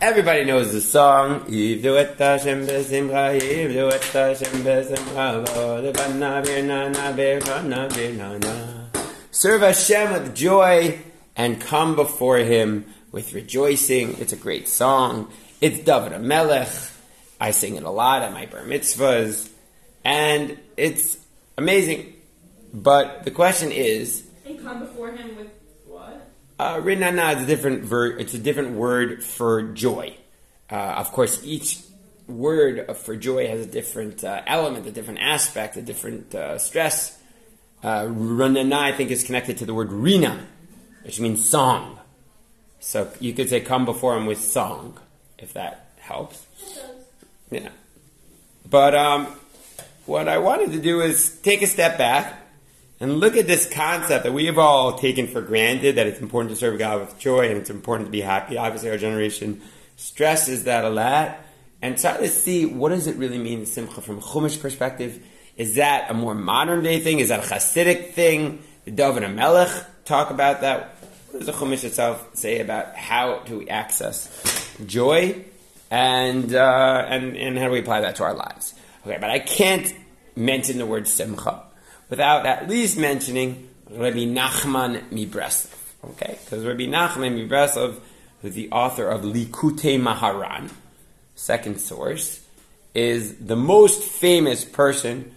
Everybody knows the song. Serve Hashem with joy and come before Him with rejoicing. It's a great song. It's David Melech. I sing it a lot at my bar mitzvahs, and it's amazing. But the question is, And come before him with? Uh, rinana is a different ver- It's a different word for joy. Uh, of course, each word for joy has a different uh, element, a different aspect, a different uh, stress. Uh, rinana, I think, is connected to the word rina, which means song. So you could say, "Come before him with song," if that helps. Yeah. But um, what I wanted to do is take a step back and look at this concept that we have all taken for granted that it's important to serve God with joy and it's important to be happy. Obviously, our generation stresses that a lot. And try to see what does it really mean, simcha, from a Chumash perspective. Is that a more modern day thing? Is that a Hasidic thing? The David and Melech talk about that? What does the Chumash itself say about how do we access joy? And, uh, and, and how do we apply that to our lives? Okay, but I can't mention the word simcha without at least mentioning Rabbi Nachman Mibreslov. Okay, because Rabbi Nachman Mibreslov, who's the author of Likutei Moharan, second source, is the most famous person,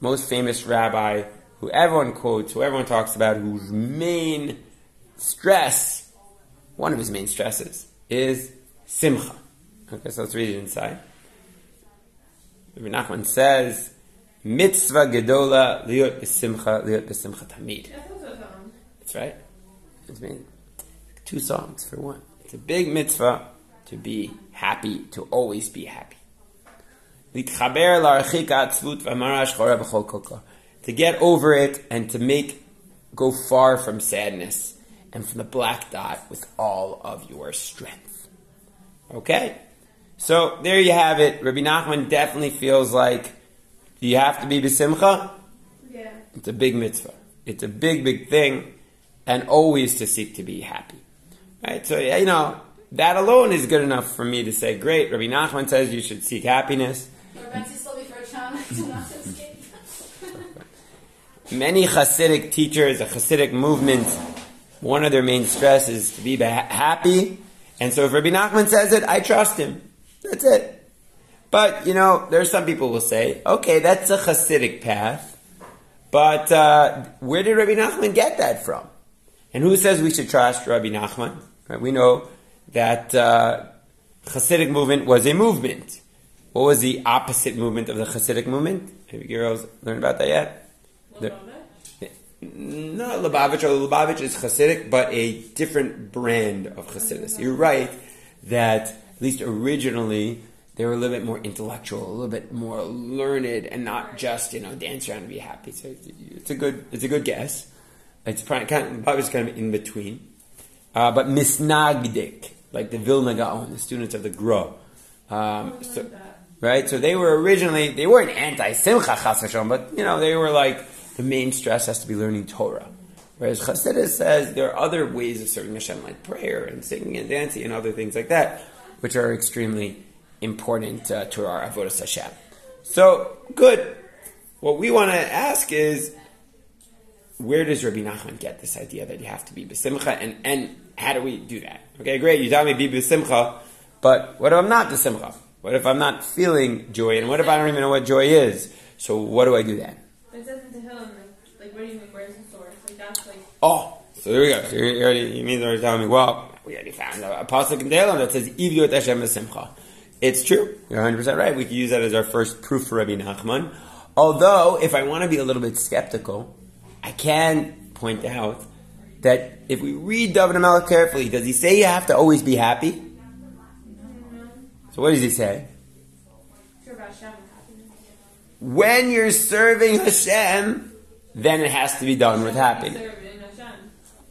most famous rabbi who everyone quotes, who everyone talks about, whose main stress, one of his main stresses, is simcha. Okay, so let's read it inside. Rabbi Nachman says, Mitzvah gedola liot b'simcha liot b'simcha tamid. That's also a song. That's right. It's made two songs for one. It's a big mitzvah to be happy, to always be happy. Litchaber la'archik atzvut v'amara shchora b'chol koko. To get over it and to make, go far from sadness and from the black dot with all of your strength. Okay? So there you have it. Rabbi Nachman definitely feels like you have to be besimcha. Yeah. It's a big mitzvah. It's a big, big thing, and always to seek to be happy. Right? So, you know, that alone is good enough for me to say, great, Rabbi Nachman says you should seek happiness. Or Betsy still before a child to not to escape. Many Hasidic teachers, a Hasidic movement, one of their main stress is to be happy. And so if Rabbi Nachman says it, I trust him. That's it. But, you know, there's some people will say, okay, that's a Hasidic path. But uh, where did Rabbi Nachman get that from? And who says we should trust Rabbi Nachman? Right? We know that uh, Hasidic movement was a movement. What was the opposite movement of the Hasidic movement? Have you girls learned about that yet? The- Lubavitch or Lubavitch is Hasidic, but a different brand of Hasidus. You're right that at least originally they were a little bit more intellectual, a little bit more learned, and not just you know dance around and be happy. So it's, a good it's a good guess. It's probably kind of, is kind of in between, uh, but Misnagdik, like the Vilna Gaon, the students of the Gra. Um, so, right? So they were originally they weren't anti-simcha chas v'shalom, but you know they were like the main stress has to be learning Torah. Whereas Chassidus says there are other ways of serving Hashem, like prayer and singing and dancing and other things like that, which are extremely important uh, to our avodas Hashem. So good. What we want to ask is, where does Rabbi Nachman get this idea that you have to be besimcha, and and how do we do that? Okay, great. You tell me be besimcha, but what if I'm not besimcha? What if I'm not feeling joy, and what if I don't even know what joy is? So what do I do then? It says in Tehillim, like, where do you make, where's the source? Like, that's like, Oh, so there we go. So you already, you mean they're telling me, well, we already found a pasuk in Tehillim that says "Ivyu et Hashem besimcha." It's true. You're 100 percent right. We could use that as our first proof for Rabbi Nachman. Although, if I want to be a little bit skeptical, I can point out that if we read David Melech carefully, does he say you have to always be happy? So what does he say? When you're serving Hashem, then it has to be done with happiness.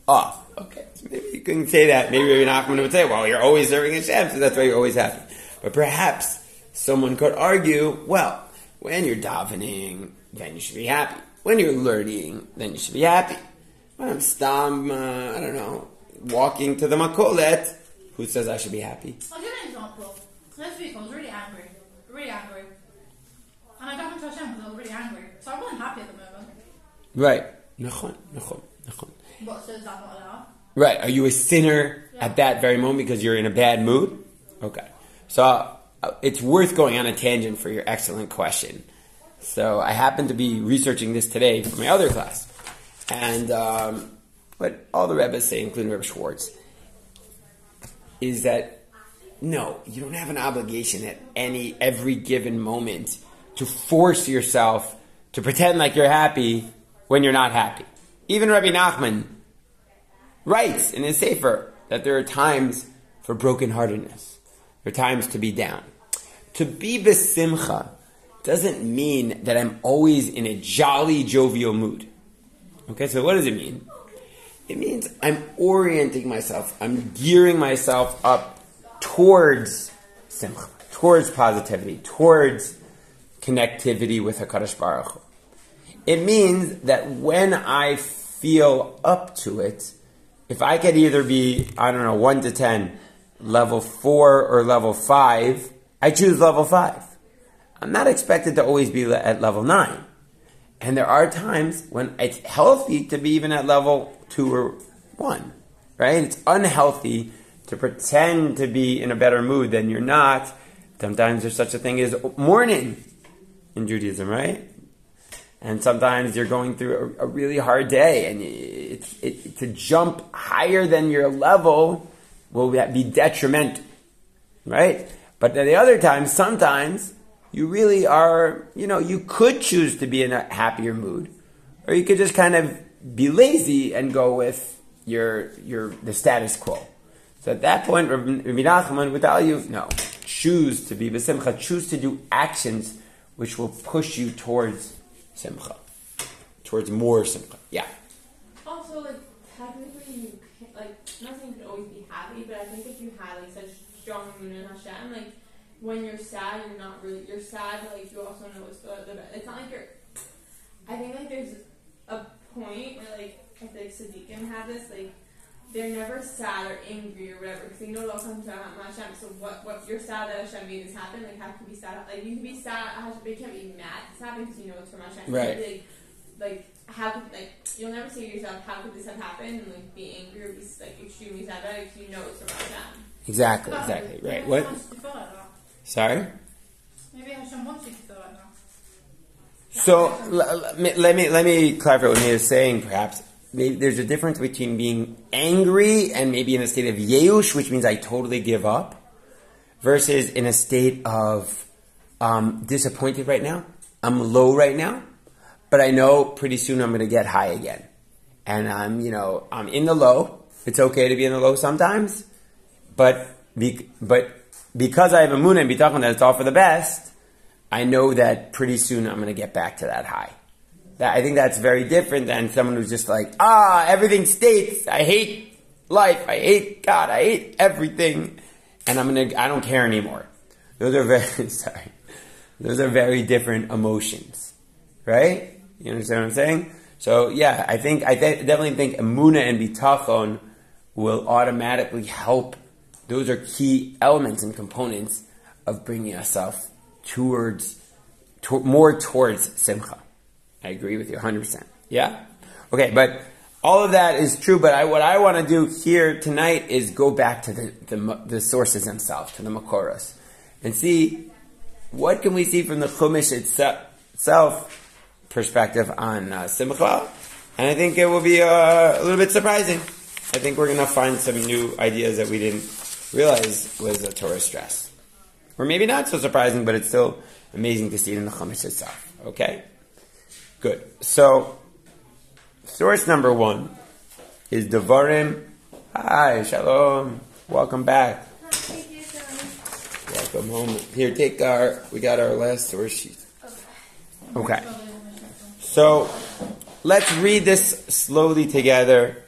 Oh, okay. So maybe you couldn't say that. Maybe Rabbi Nachman would say, well, you're always serving Hashem, so that's why you're always happy. But perhaps someone could argue, well, when you're davening, then you should be happy. When you're learning, then you should be happy. When I'm stam, uh, I don't know, walking to the makolet, Who says I should be happy? I'll give an example. Last week I was really angry. Really angry. And I got into Hashem because I was really angry. So I wasn't happy at the moment. Right. Nachon, nachon, nachon. But so is that not allowed? Right. Are you a sinner Yeah. at that very moment because you're in a bad mood? Okay. So uh, it's worth going on a tangent for your excellent question. So I happened to be researching this today for my other class, and um, what all the rabbis say, including Rebbe Schwartz, is that no, you don't have an obligation at any every given moment to force yourself to pretend like you're happy when you're not happy. Even Rabbi Nachman writes in his Sefer that there are times for brokenheartedness. There are times to be down. To be besimcha doesn't mean that I'm always in a jolly, jovial mood. Okay, so what does it mean? It means I'm orienting myself, I'm gearing myself up towards simcha, towards positivity, towards connectivity with HaKadosh Baruch Hu. It means that when I feel up to it, if I could either be, I don't know, 1 to 10, level 4 or level 5, I choose level 5. I'm not expected to always be at level 9. And there are times when it's healthy to be even at level 2 or 1, right? It's unhealthy to pretend to be in a better mood than you're not. Sometimes there's such a thing as mourning in Judaism, right? and sometimes you're going through a, a really hard day, and it, it, to jump higher than your level will be detrimental, right? But the other times, sometimes you really are, you know, you could choose to be in a happier mood, or you could just kind of be lazy and go with your your the status quo. So at that point, Rabbi Nachman would tell you, no, choose to be besimcha, choose to do actions which will push you towards simcha, towards more simcha. Yeah. Also, like, technically, you can't, like, I'm not saying you can always be happy, but I think if you had, like, such strong moon in Hashem, like, when you're sad, you're not really, you're sad, but, like, you also know it's the, the It's not like you're, I think, like, there's a point where, like, I feel like Tzaddikim have this, like, they're never sad or angry or whatever because they know they'll come to Hashem. So what? What you're sad that Hashem made this happen? Like how can you be sad? Like you can be sad, Hashem, but you can't be mad. It's happening because you know it's from Hashem. Right. Like, like how could like you'll never say to yourself how could this have happened and like be angry or be like extremely sad about it because you know it's from Hashem. Exactly. Exactly. Right. What? wants you to feel like that. Sorry. Maybe Hashem wants you to feel. So l- l- me- let me let me clarify what Nate is saying. Perhaps maybe there's a difference between being angry and maybe in a state of yeush, which means I totally give up, versus in a state of um, disappointed right now. I'm low right now, but I know pretty soon I'm going to get high again, and I'm you know I'm in the low. It's okay to be in the low sometimes, but be, but because I have a moon and bitachon that it's all for the best. I know that pretty soon I'm going to get back to that high. That, I think that's very different than someone who's just like, ah, everything states. I hate life. I hate God. I hate everything. And I'm to, I don't care anymore. Those are very, sorry. Those are very different emotions. Right? You understand what I'm saying? So yeah, I think, I th- definitely think Emuna and Bitachon will automatically help. Those are key elements and components of bringing yourself towards, to, more towards Simcha. I agree with you 100%. Yeah? Okay, but all of that is true, but I, what I want to do here tonight is go back to the, the, the sources themselves, to the Makoros, and see what can we see from the Chumash itself, itself perspective on uh, Simcha. And I think it will be uh, a little bit surprising. I think we're going to find some new ideas that we didn't realize was a Torah stress. Or maybe not so surprising, but it's still amazing to see it in the Chumash itself. Okay? Good. So, source number one is Devarim. Hi, Shalom. Welcome back. Welcome home. Here, take our, we got our last source sheet. Okay. So, let's read this slowly together.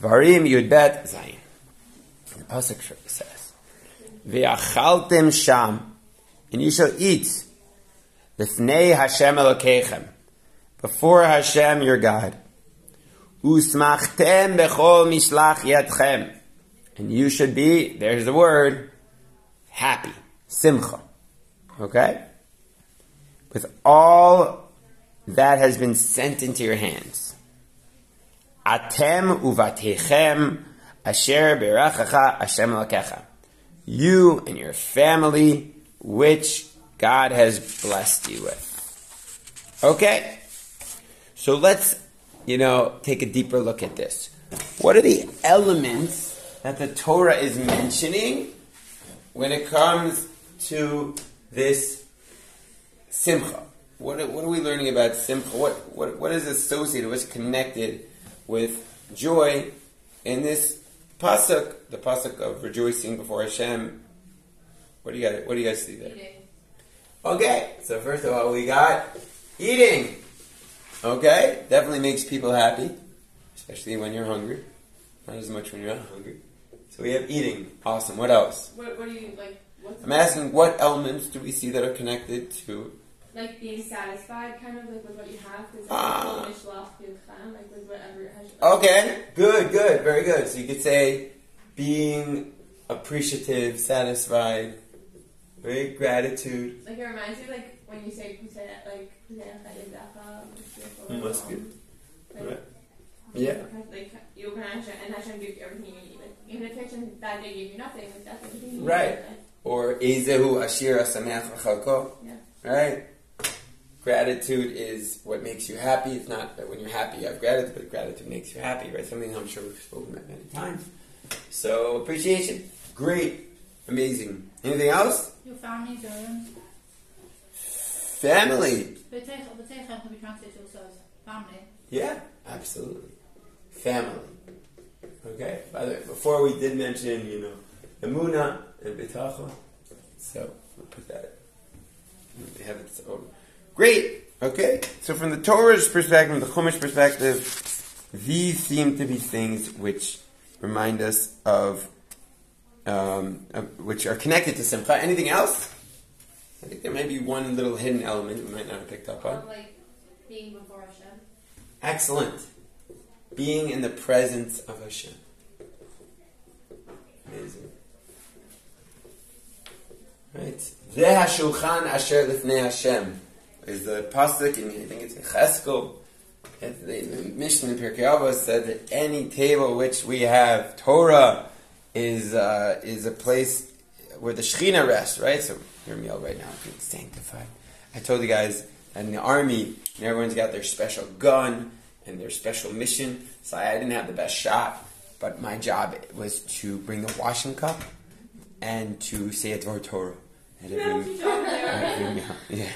Varim Yud Bet Zayin. The Pasuk says, V'achaltem sham, and you shall eat Lifnei Hashem Elokeichem, before Hashem your God. Usmachtem bechol mishlach yadchem, And you should be, there's the word, happy. Simcha. Okay? With all that has been sent into your hands. Atem uvatechem asher berachacha Hashem lakecha. You and your family, which God has blessed you with. Okay? So let's, you know, take a deeper look at this. What are the elements that the Torah is mentioning when it comes to this simcha? What are, what are we learning about simple? What, what, what is associated, what's connected with joy in this pasuk, the pasuk of rejoicing before Hashem? What do you guys, what do you guys see there? Eating. Okay, so first of all, we got eating. Okay, definitely makes people happy, especially when you're hungry. Not as much when you're not hungry. So we have eating. Awesome. What else? What, what do you like? What's I'm asking what elements do we see that are connected to? Like being satisfied, kind of like with what you have, because Ah. like, like with whatever. Has, Okay, good, good, very good. So you could say being appreciative, satisfied, right? Gratitude. Like it reminds me, like when you say like "Kuseh Must be. Like, Right. Yeah. Like you open Hashem and Hashem gives you everything you need. Like even if Hashem that day gave you nothing, like that's everything you need. Right. Or Ezehu Ashir Asameach V'chalko. yeah. Right? Gratitude is what makes you happy. It's not that when you're happy you have gratitude, but gratitude makes you happy, right? Something I'm sure we've spoken about many times. So appreciation, great, amazing. Anything else? Your family, Zoran. Family. Betechem betechem can be translated also as family. Yeah, absolutely. Family. Okay. By the way, before we did mention, you know, Emuna and Bitacha. So we'll put that. They have its own. Great. Okay. So from the Torah's perspective, the Chumash perspective, these seem to be things which remind us of, um, of which are connected to Simcha. Anything else? I think there may be one little hidden element we might not have picked up on. Like being before Hashem. Excellent. Being in the presence of Hashem. Amazing. Right? Zeh hashulchan asher lifnei Hashem is the pasuk, and I think it's Cheskel. The, Mishnah in Pirkei Avos said that any table which we have Torah is uh, is a place where the Shechina rests, right? So your meal right now is being sanctified. I told you guys in the army, everyone's got their special gun and their special mission. So I didn't have the best shot, but my job was to bring the washing cup and to say a Torah. at every- every meal. Yeah.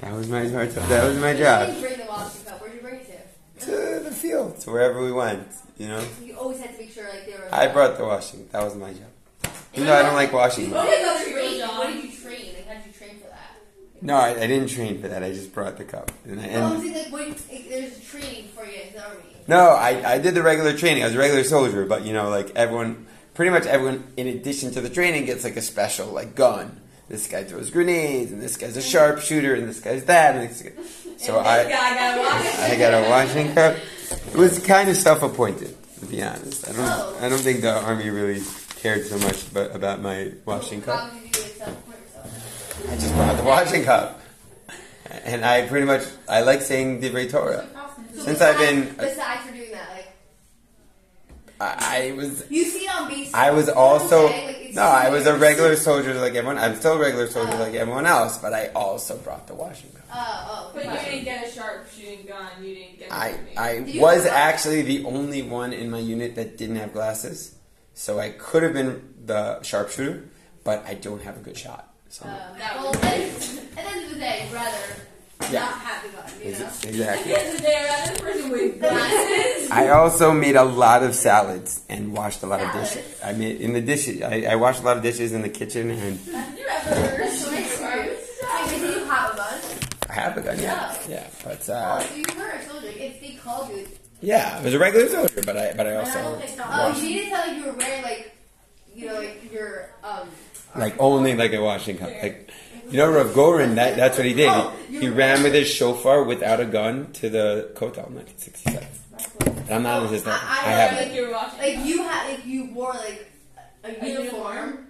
That was my Dvar Torah. That was my You job. didn't bring the washing cup. Where'd you bring it to? To the field, to wherever we went. You know, You always had to make sure like they were. I brought the washing. That was my job. Even though I don't like washing. What did you That's your train? job. What did you train? Like, how did you train for that? No, I, I didn't train for that. I just brought the cup. And, I, Well, I'm and oh, saying like, what, like, there's a training for you in the army. no, I, I did the regular training. I was a regular soldier, but you know, like everyone, pretty much everyone, in addition to the training, gets like a special like gun. This guy throws grenades, and this guy's a sharpshooter, and this guy's that, and this guy. So I, guy got a. I got a washing cup. It was kind of self-appointed, to be honest. I don't, Oh. I don't think the army really cared so much about, about my washing cup. did you do it self-point yourself? I just brought the washing cup, and I pretty much I like saying Divrei Torah. So Since I've been- besides I, I was you see on base. I was you know what I'm also saying? Like, it's no, I was a regular soldier like everyone. I'm still a regular soldier Oh. like everyone else, but I also brought the washing cup. Oh, oh. But you didn't get a sharp shooting gun. You didn't get. I a I Did you was have a- actually the only one in my unit that didn't have glasses, so I could have been the sharpshooter, but I don't have a good shot. So oh, That well, was- then, at the end of the day, you'd rather Yeah. not have the gun, you know? it- At exactly. the end of the day, rather than person with glasses. I also made a lot of salads and washed a lot of dishes. I made in the dishes. I, I washed a lot of dishes in the kitchen, and Have you ever? That's so you. Wait, did you have a gun? I have a gun. Yeah, Oh. yeah, but Oh, uh, so you were a soldier. If they called you, yeah, I was a regular soldier, but I but I And I also don't think that oh, washed, you didn't tell you were wearing like, you know, like your um. like only like a washing cup. Like you know, Rav Goren, that that's what he did. Oh, He, you he ran with his shofar without a gun to the Kotel in 1967. I'm not into this. I- I, I have like Like you were. Like you had, like you wore like a, A uniform. uniform?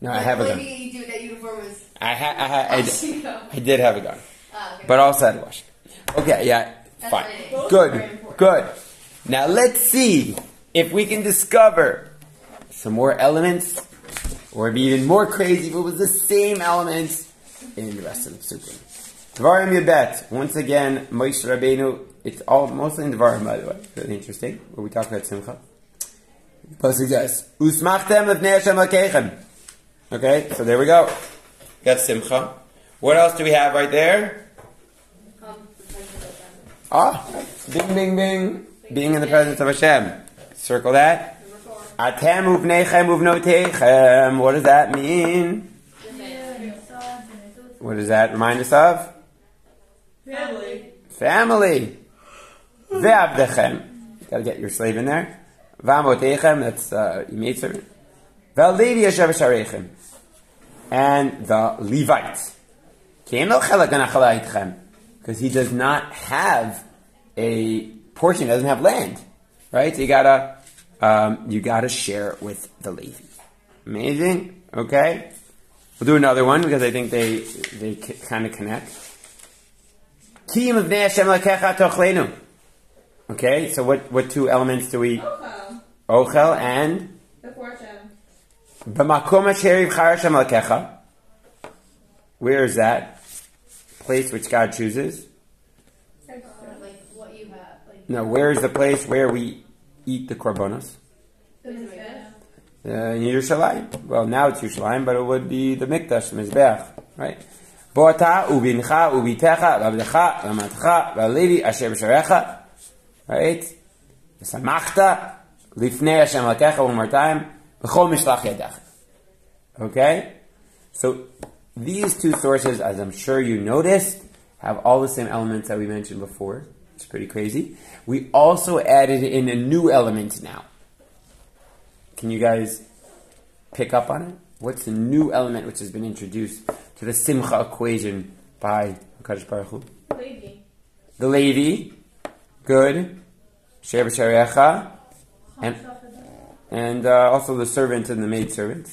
no, I have a gun. you do that uniform was. I, ha- I, ha- I, d- I did have a gun, Ah, okay. but also had to wash. Okay, yeah, That's fine. my name. Both are Good, good. Now let's see if we can discover some more elements, or be even more crazy if it was the same elements in the rest of the psukim. Dvarim Yudbet. Once again, Moshe Rabbeinu. It's all mostly in Dvarim, by the way. Really interesting. Where we talk about Simcha. Pasuk says, "Usmachtem lefnei Hashem lakeichem." Okay, so there we go. Got Simcha. What else do we have right there? Of. Ah, bing, bing, bing. Being in the presence of Hashem. Circle that. Atem uvneichem uvnoteichem. What does that mean? What does that remind us of? Family. Family. Ve'avdechem. Gotta get your slave in there. Va'amoteichem. That's uh, maid servant. Ve'alevi yashav shareichem. And the Levites. Because he does not have a portion, he doesn't have land. Right? So you gotta, um, you gotta share it with the Levi. Amazing. Okay? We'll do another one because I think they, they kind of connect. Ki mivnei tochlenu. Okay, so what, what two elements do we? Okay. Ochel and The fortune. b'makom asher yivchar lakecha. Where is that place which God chooses? Like what you have. Like No, where is the place where we eat the korbanos? Uh, in Yerushalayim. Well, now it's Yerushalayim, but it would be the Mikdash, the Mizbeach, right? Bo'ata ubincha ubitecha v'avdecha v'amatcha v'alevi asher b'sharecha. Right? V'samachta lifnei Hashem lakecha one more time. V'chol mishlach yadecha. Okay? So, these two sources, as I'm sure you noticed, have all the same elements that we mentioned before. It's pretty crazy. We also added in a new element now. Can you guys pick up on it? What's the new element which has been introduced to the Simcha equation by Hakadosh Baruch Hu? Lady. The Levi, good, Sher B'Sharecha, and and uh, also the servant and the maid servant.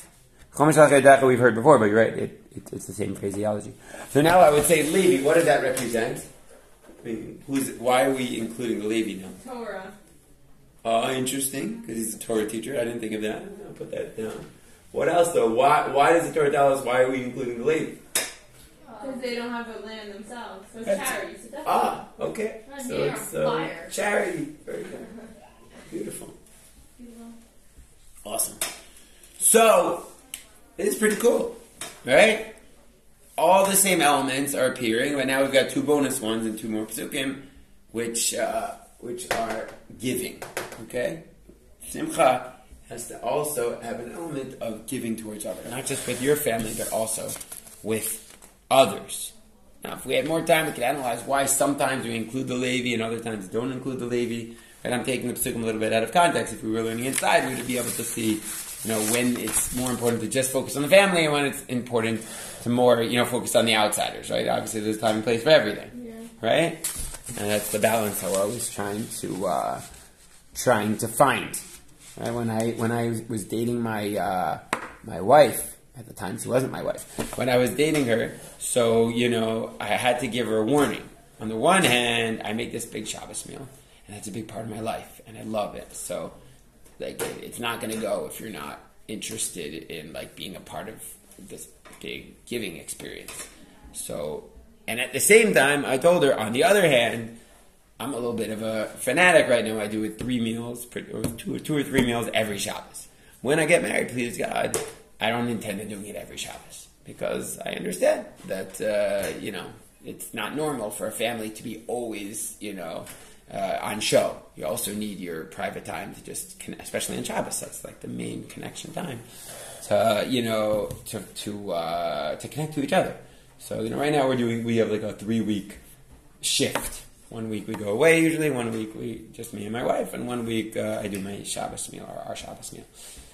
We've heard before, but you're right, it, it, it's the same phraseology. So now I would say Levi, what does that represent? I mean, who's, why are we including the Levi now? Torah. Oh, interesting, because he's a Torah teacher. I didn't think of that. I'll put that down. What else, though? Why, why does the Torah tell us why are we including the Levi? Because they don't have a land themselves. So it's That's- charity. So definitely. Ah, okay. Ah, So it's uh, charity. Very good. Beautiful. Awesome. So, it's pretty cool, right? All the same elements are appearing, but now we've got two bonus ones and two more psukim, which uh, which are giving. Okay, simcha has to also have an element of giving towards others, not just with your family, but also with others. Now, if we had more time, we could analyze why sometimes we include the Levi and other times don't include the Levi. And I'm taking the psukim a little bit out of context. If we were learning inside, we would be able to see, you know, when it's more important to just focus on the family and when it's important to more, you know, focus on the outsiders, right? Obviously, there's time and place for everything, Yeah. right? And that's the balance that we're always trying to uh, trying to find. Right? When I when I was dating my uh, my wife at the time, she wasn't my wife. When I was dating her, so you know, I had to give her a warning. On the one hand, I make this big Shabbos meal, and that's a big part of my life, and I love it. So, like, it's not going to go if you're not interested in like being a part of this big giving experience. So, and at the same time, I told her, on the other hand, I'm a little bit of a fanatic right now. I do it three meals, or two, two or three meals every Shabbos. When I get married, please God, I don't intend on doing it every Shabbos because I understand that uh, you know it's not normal for a family to be always you know uh, on show. You also need your private time to just, connect, especially on Shabbos. That's like the main connection time to you know to to uh, to connect to each other. So you know, right now we're doing we have like a three week shift. One week we go away usually. One week we just me and my wife, and one week uh, I do my Shabbos meal or our Shabbos meal.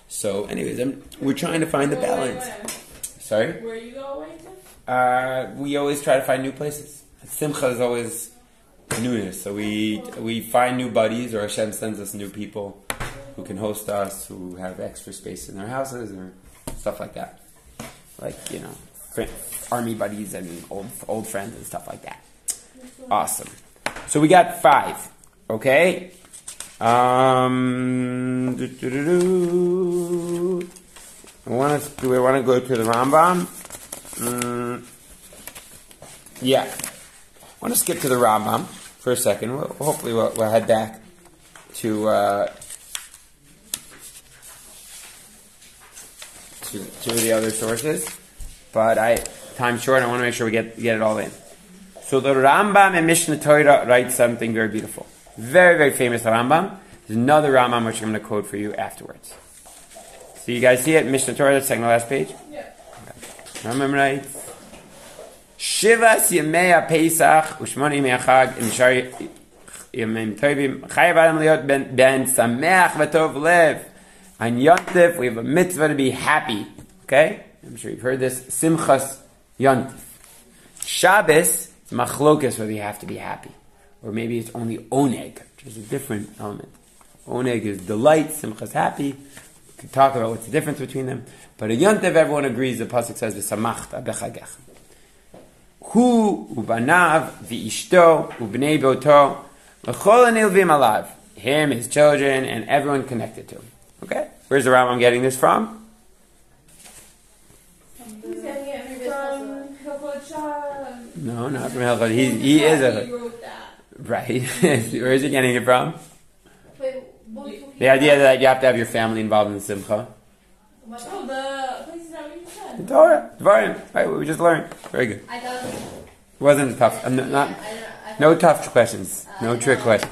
So, anyways, I'm, we're trying to find the balance. Sorry, Where you go away to? uh, we always try to find new places. Simcha is always newness. So we we find new buddies, or Hashem sends us new people who can host us, who have extra space in their houses, or stuff like that. Like you know, army buddies and old old friends and stuff like that. Awesome. So we got five. Okay. Um, doo-doo-doo-doo. I want to. Do we want to go to the Rambam? Mm, yeah. I want to skip to the Rambam for a second. We'll, hopefully, we'll, we'll head back to, uh, to to the other sources. But I time's short. I want to make sure we get get it all in. So the Rambam in Mishnah Torah writes something very beautiful. Very, very famous Rambam. There's another Rambam which I'm going to quote for you afterwards. So you guys see it? Mishnah Torah, the second to last page? Yeah. Rambam writes, Shivas Yemei Pesach Ushmoni Yemei Chag Im Shari Yemei Tovim Chayav Adam Liot Ben Ben Sameach V'Tov Lev On Yontif we have a mitzvah to be happy. Okay? I'm sure you've heard this. Simchas Yontif. Shabbos machlokas whether you have to be happy. Or maybe it's only oneg, which is a different element. Oneg is delight, simchas happy. We can talk about what's the difference between them. But a yontev, everyone agrees, the Pasuk says, v'samachta bechagech. Hu ubanav v'ishto ubnei boto l'chol anilvim alav. Him, his children, and everyone connected to him. Where's the Rambam getting this from? No, not from Hilchot. He, he is a... Right. Where is he getting it from? The idea that you have to have your family involved in the simcha. Oh, the places that The. Torah, Dvarim, right? What we just learned. Very good. It wasn't tough. I'm not, not no tough questions. No trick questions.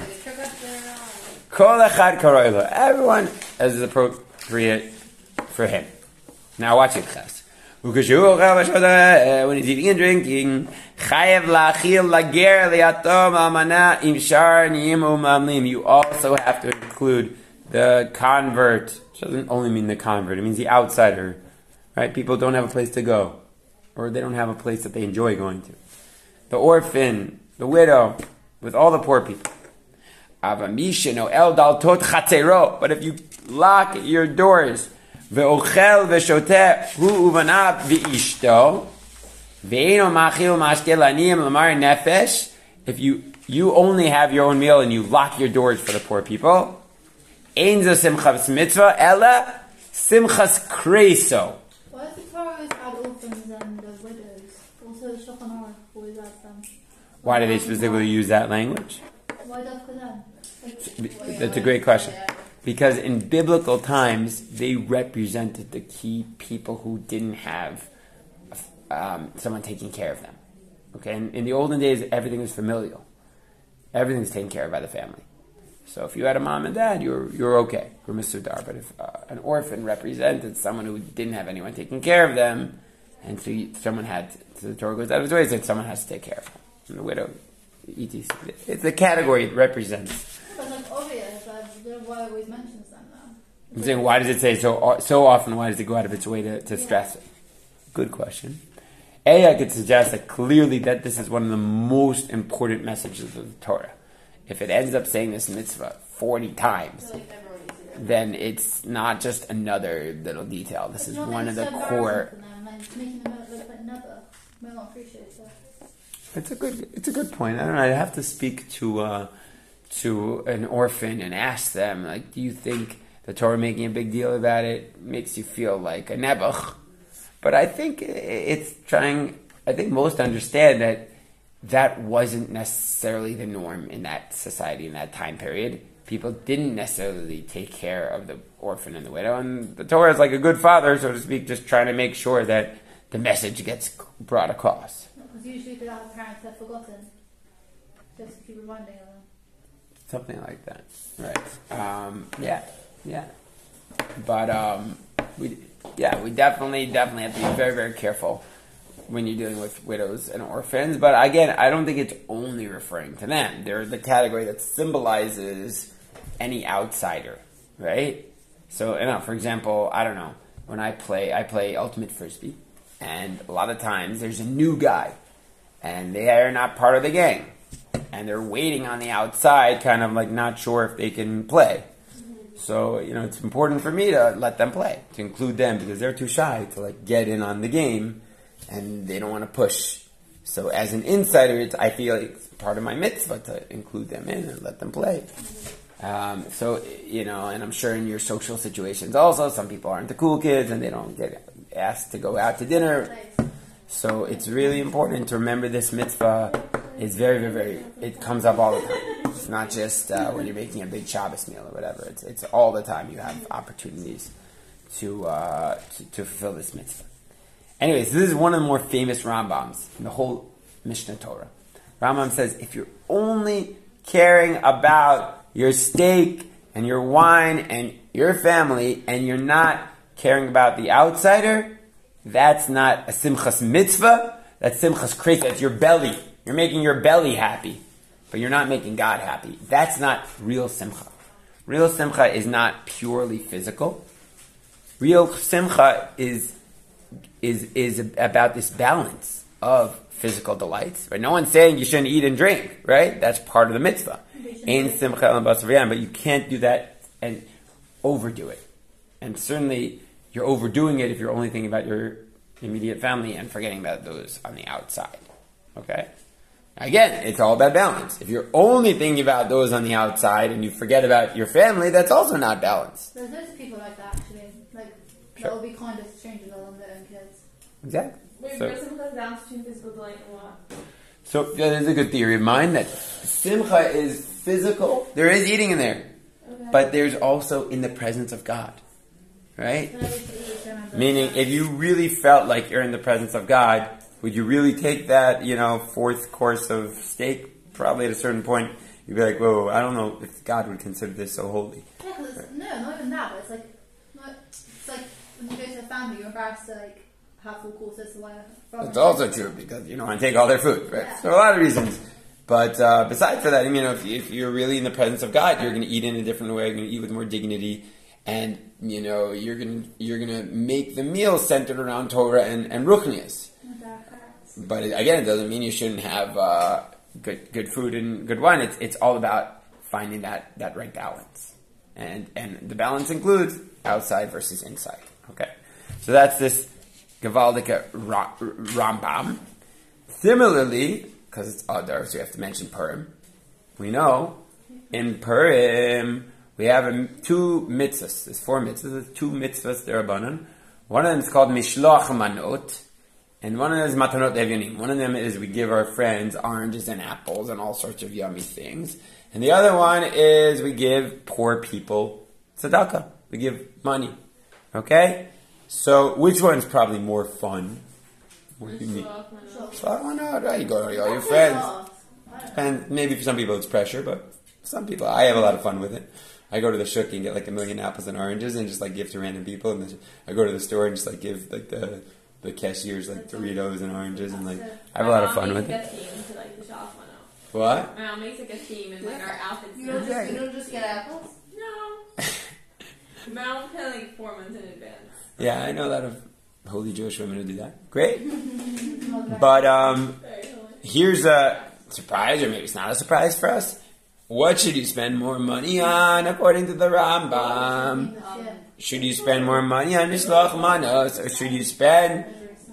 the. Everyone as for him. Now watch it, v'shoda, uh, When he's eating and drinking. You also have to include the convert. Which doesn't only mean the convert. It means the outsider. Right? People don't have a place to go. Or they don't have a place that they enjoy going to. The orphan, the widow, with all the poor people. El daltot. But if you lock your doors, ve'ochel ve'shoteh hu uvanav ve'ishto, ve'eno machil mashke laniyim lamar nefesh, if you, you only have your own meal and you lock your doors for the poor people, ein zo simchas mitzvah, ella simchas kreso. Why does the Torah always orphans and the widows? Also, the Shulchan Aruch always adds them. Why do they specifically use that language? Why does for them? Like, That's a great question. Because in biblical times, they represented the key people who didn't have um, someone taking care of them. Okay, and in the olden days, everything was familial. Everything's taken care of by the family. So if you had a mom and dad, you're you're okay. You're Mr. Dar. But if uh, an orphan represented someone who didn't have anyone taking care of them, and so you, someone had, so the Torah goes out of its way to someone has to take care of them. And the widow. It's the category it represents. That's like obvious. I don't know why it always mentions them though. I'm saying, why does it say so so often? Why does it go out of its way to, to stress it? Good question. A, I could suggest that clearly that this is one of the most important messages of the Torah. If it ends up saying this mitzvah 40 times, like everyone needs to hear then it's not just another little detail. This is It's not one of the so core. embarrassing for them, like making them look like never. May not appreciate that. It's a good. It's a good point. I don't know. I have to speak to uh, to an orphan and ask them, like, do you think the Torah making a big deal about it makes you feel like a nebuch? But I think it's trying. I think most understand that that wasn't necessarily the norm in that society in that time period. People didn't necessarily take care of the orphan and the widow, and the Torah is like a good father, so to speak, just trying to make sure that the message gets brought across. Because usually other parents have forgotten. Just keep reminding them. Something like that, right? Um, yeah, yeah. But um, we, yeah, we definitely, definitely have to be very, very careful when you're dealing with widows and orphans. But again, I don't think it's only referring to them. They're the category that symbolizes any outsider, right? So, you know, for example, I don't know when I play, I play ultimate frisbee, and a lot of times there's a new guy, and they are not part of the gang and they're waiting on the outside, kind of like not sure if they can play. So you know, it's important for me to let them play, to include them because they're too shy to like get in on the game, and they don't want to push. So as an insider, it's, I feel it's part of my mitzvah to include them in and let them play. Um, so you know, and I'm sure in your social situations also, some people aren't the cool kids and they don't get asked to go out to dinner. So it's really important to remember this mitzvah. It's very, very, very. It comes up all the time. It's not just uh, when you're making a big Shabbos meal or whatever. It's it's all the time. You have opportunities to uh, to, to fulfill this mitzvah. Anyways, this is one of the more famous Rambams in the whole Mishnah Torah. Rambam says if you're only caring about your steak and your wine and your family, and you're not caring about the outsider, that's not a simchas mitzvah. That's simchas kres. That's your belly. You're making your belly happy, but you're not making God happy. That's not real simcha. Real simcha is not purely physical. Real simcha is is is about this balance of physical delights. Right? No one's saying you shouldn't eat and drink. Right? That's part of the mitzvah. Ein simcha but you can't do that and overdo it. And certainly you're overdoing it if you're only thinking about your immediate family and forgetting about those on the outside. Okay? Again, it's all about balance. If you're only thinking about those on the outside and you forget about your family, that's also not balanced. There's loads of people like that actually. Like Sure. that will be kind of strangers along their own kids. Exactly. Wait, So- so, balance between physical delight and what? So that is a good theory of mine that simcha is physical. There is eating in there, Okay. but there's also in the presence of God, right? But I used to always remember Meaning, if you really felt like you're in the presence of God, would you really take that, you know, fourth course of steak? Probably at a certain point, you'd be like, whoa, I don't know if God would consider this so holy. Yeah, 'cause no, not even that. But it's like, not, it's like when you go to a family, you're embarrassed to like have full courses. So why? That's also true because you don't want to take all their food, right? So a lot of reasons. But uh, besides for that, I mean, if, if you're really in the presence of God, you're going to eat in a different way. You're going to eat with more dignity, and you know you're to you're to make the meal centered around Torah and and ruchnias. But it, again, it doesn't mean you shouldn't have uh, good good food and good wine. It's it's all about finding that that right balance, and and the balance includes outside versus inside. Okay, so that's this Gavaldika Ra- Rambam. Similarly, because it's Adar, so you have to mention Purim. We know in Purim we have a, two mitzvahs. There's four mitzvahs. There's two mitzvahs derabanan. One of them is called Mishloach Manot, and one of them is Matanot Evyonim. One of them is we give our friends oranges and apples and all sorts of yummy things. And the other one is we give poor people tzedakah. We give money. Okay? So which one's probably more fun? What do you mean? Shalach, man. Shalach. So, why not? Right? You go to all your friends. And maybe for some people it's pressure, but some people, I have a lot of fun with it. I go to the shuk and get like a million apples and oranges and just like give to random people. And then I go to the store and just like give like the the cashiers like Doritos and oranges and like I have a lot of fun with it. mom makes like a theme to like the shalach one out. What? My mom makes like a theme and like our outfits. You don't just you don't just get apples. No. My mom plan like four months in advance. Yeah, I know a lot of holy Jewish women who do that. Great. But um, here's a surprise, or maybe it's not a surprise for us. What should you spend more money on according to the Rambam? Should you spend more money on Mishloach Manos, or should you spend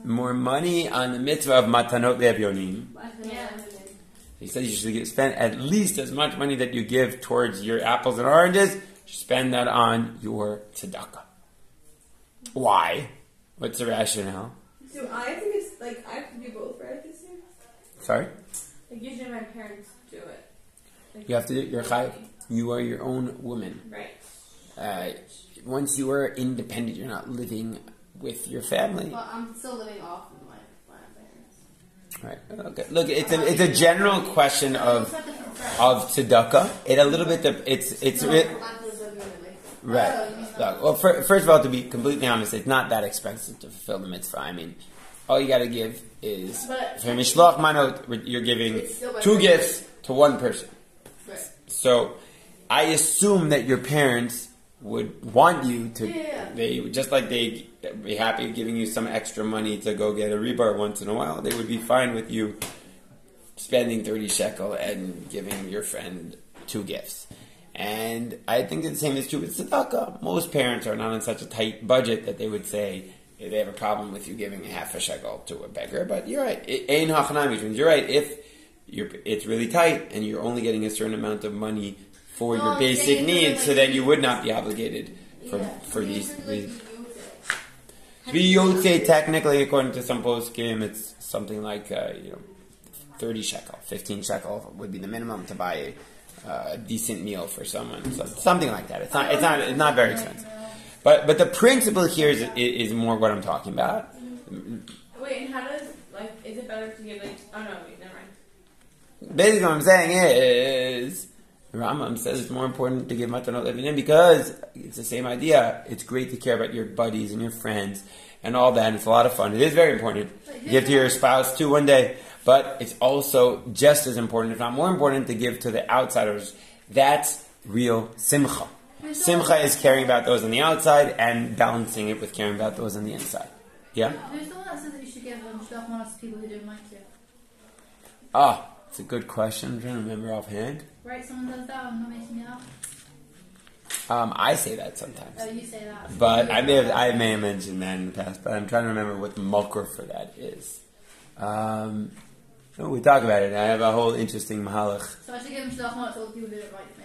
more money on the mitzvah of Matanot Levyonim? Yeah. He said you should spend at least as much money that you give towards your apples and oranges. Spend that on your tzedakah. Why? What's the rationale? So I think it's like I have to do both, right? This year. Sorry, Like usually my parents do you have to do your chayiv. You are your own woman. Right. Uh, once you are independent, you're not living with your family. But I'm still living off of my my parents. Right. Okay. Look, it's a it's a general question of It's not different for of tzedakah. It a little bit. de- It's it's it, not those that are like- right. Oh, Look, well, fir- first of all, to be completely honest, it's not that expensive to fulfill the mitzvah. I mean, all you got to give is But- for mishloach manot. You're giving It's still by two gifts to one person. So, I assume that your parents would want you to. Yeah. They just like they be happy giving you some extra money to go get a rebar once in a while. They would be fine with you spending 30 shekel and giving your friend two gifts. And I think the same is true with tzedakah. Most parents are not on such a tight budget that they would say they have a problem with you giving half a shekel to a beggar. But you're right. Ein hachanami, which means you're right. If you're, it's really tight and you're only getting a certain amount of money for No, your basic saying, needs, like, so then you would not be obligated for, Yeah. for these. Like, these you- Biyotze, technically, according to some poskim, it's something like uh, you know, thirty shekel, fifteen shekel would be the minimum to buy a, uh, decent meal for someone. So something like that. It's not. It's not. It's not very expensive. But but the principle here is is more what I'm talking about. Wait, and how does like is it better to give like oh no wait never mind. Basically, what I'm saying is. Rambam says it's more important to give matanot la'evyonim because it's the same idea. It's great to care about your buddies and your friends and all that. And it's a lot of fun. It is very important. Give to your spouse too one day, but it's also just as important, if not more important, to give to the outsiders. That's real simcha. Simcha is caring about those on the outside and balancing it with caring about those on the inside. Yeah. Who's the one that says that you should give um, to people who don't like you? Ah, it's a good question. I'm trying to remember offhand. Right, someone does that. I'm not making it up. Um, I say that sometimes. Oh, you say that. But I may have I may have mentioned that in the past, but I'm trying to remember what the makor for that is. Um, oh, we talk about it. I have a whole interesting mahalach. So I should give him manas to the people who it right like me.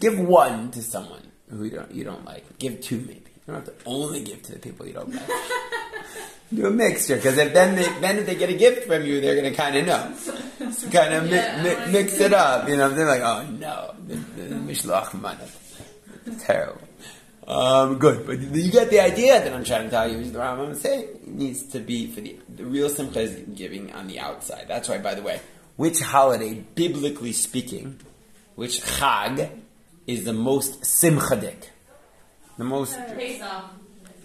Give one to someone who you don't you don't like. Give two maybe. You don't have to only give to the people you don't like. Do a mixture because if then they, then if they get a gift from you, they're going to kind of know. Kind of Yeah, mi- mi- mix it up. You know, they're like, oh no, the, the mishloach manat. Terrible. Um, good, but you get the idea that I'm trying to tell you. Is the Rambam is saying it needs to be for the the real simcha is giving on the outside. That's why, by the way, which holiday, biblically speaking, which chag is the most simchadik, the most. Pesach.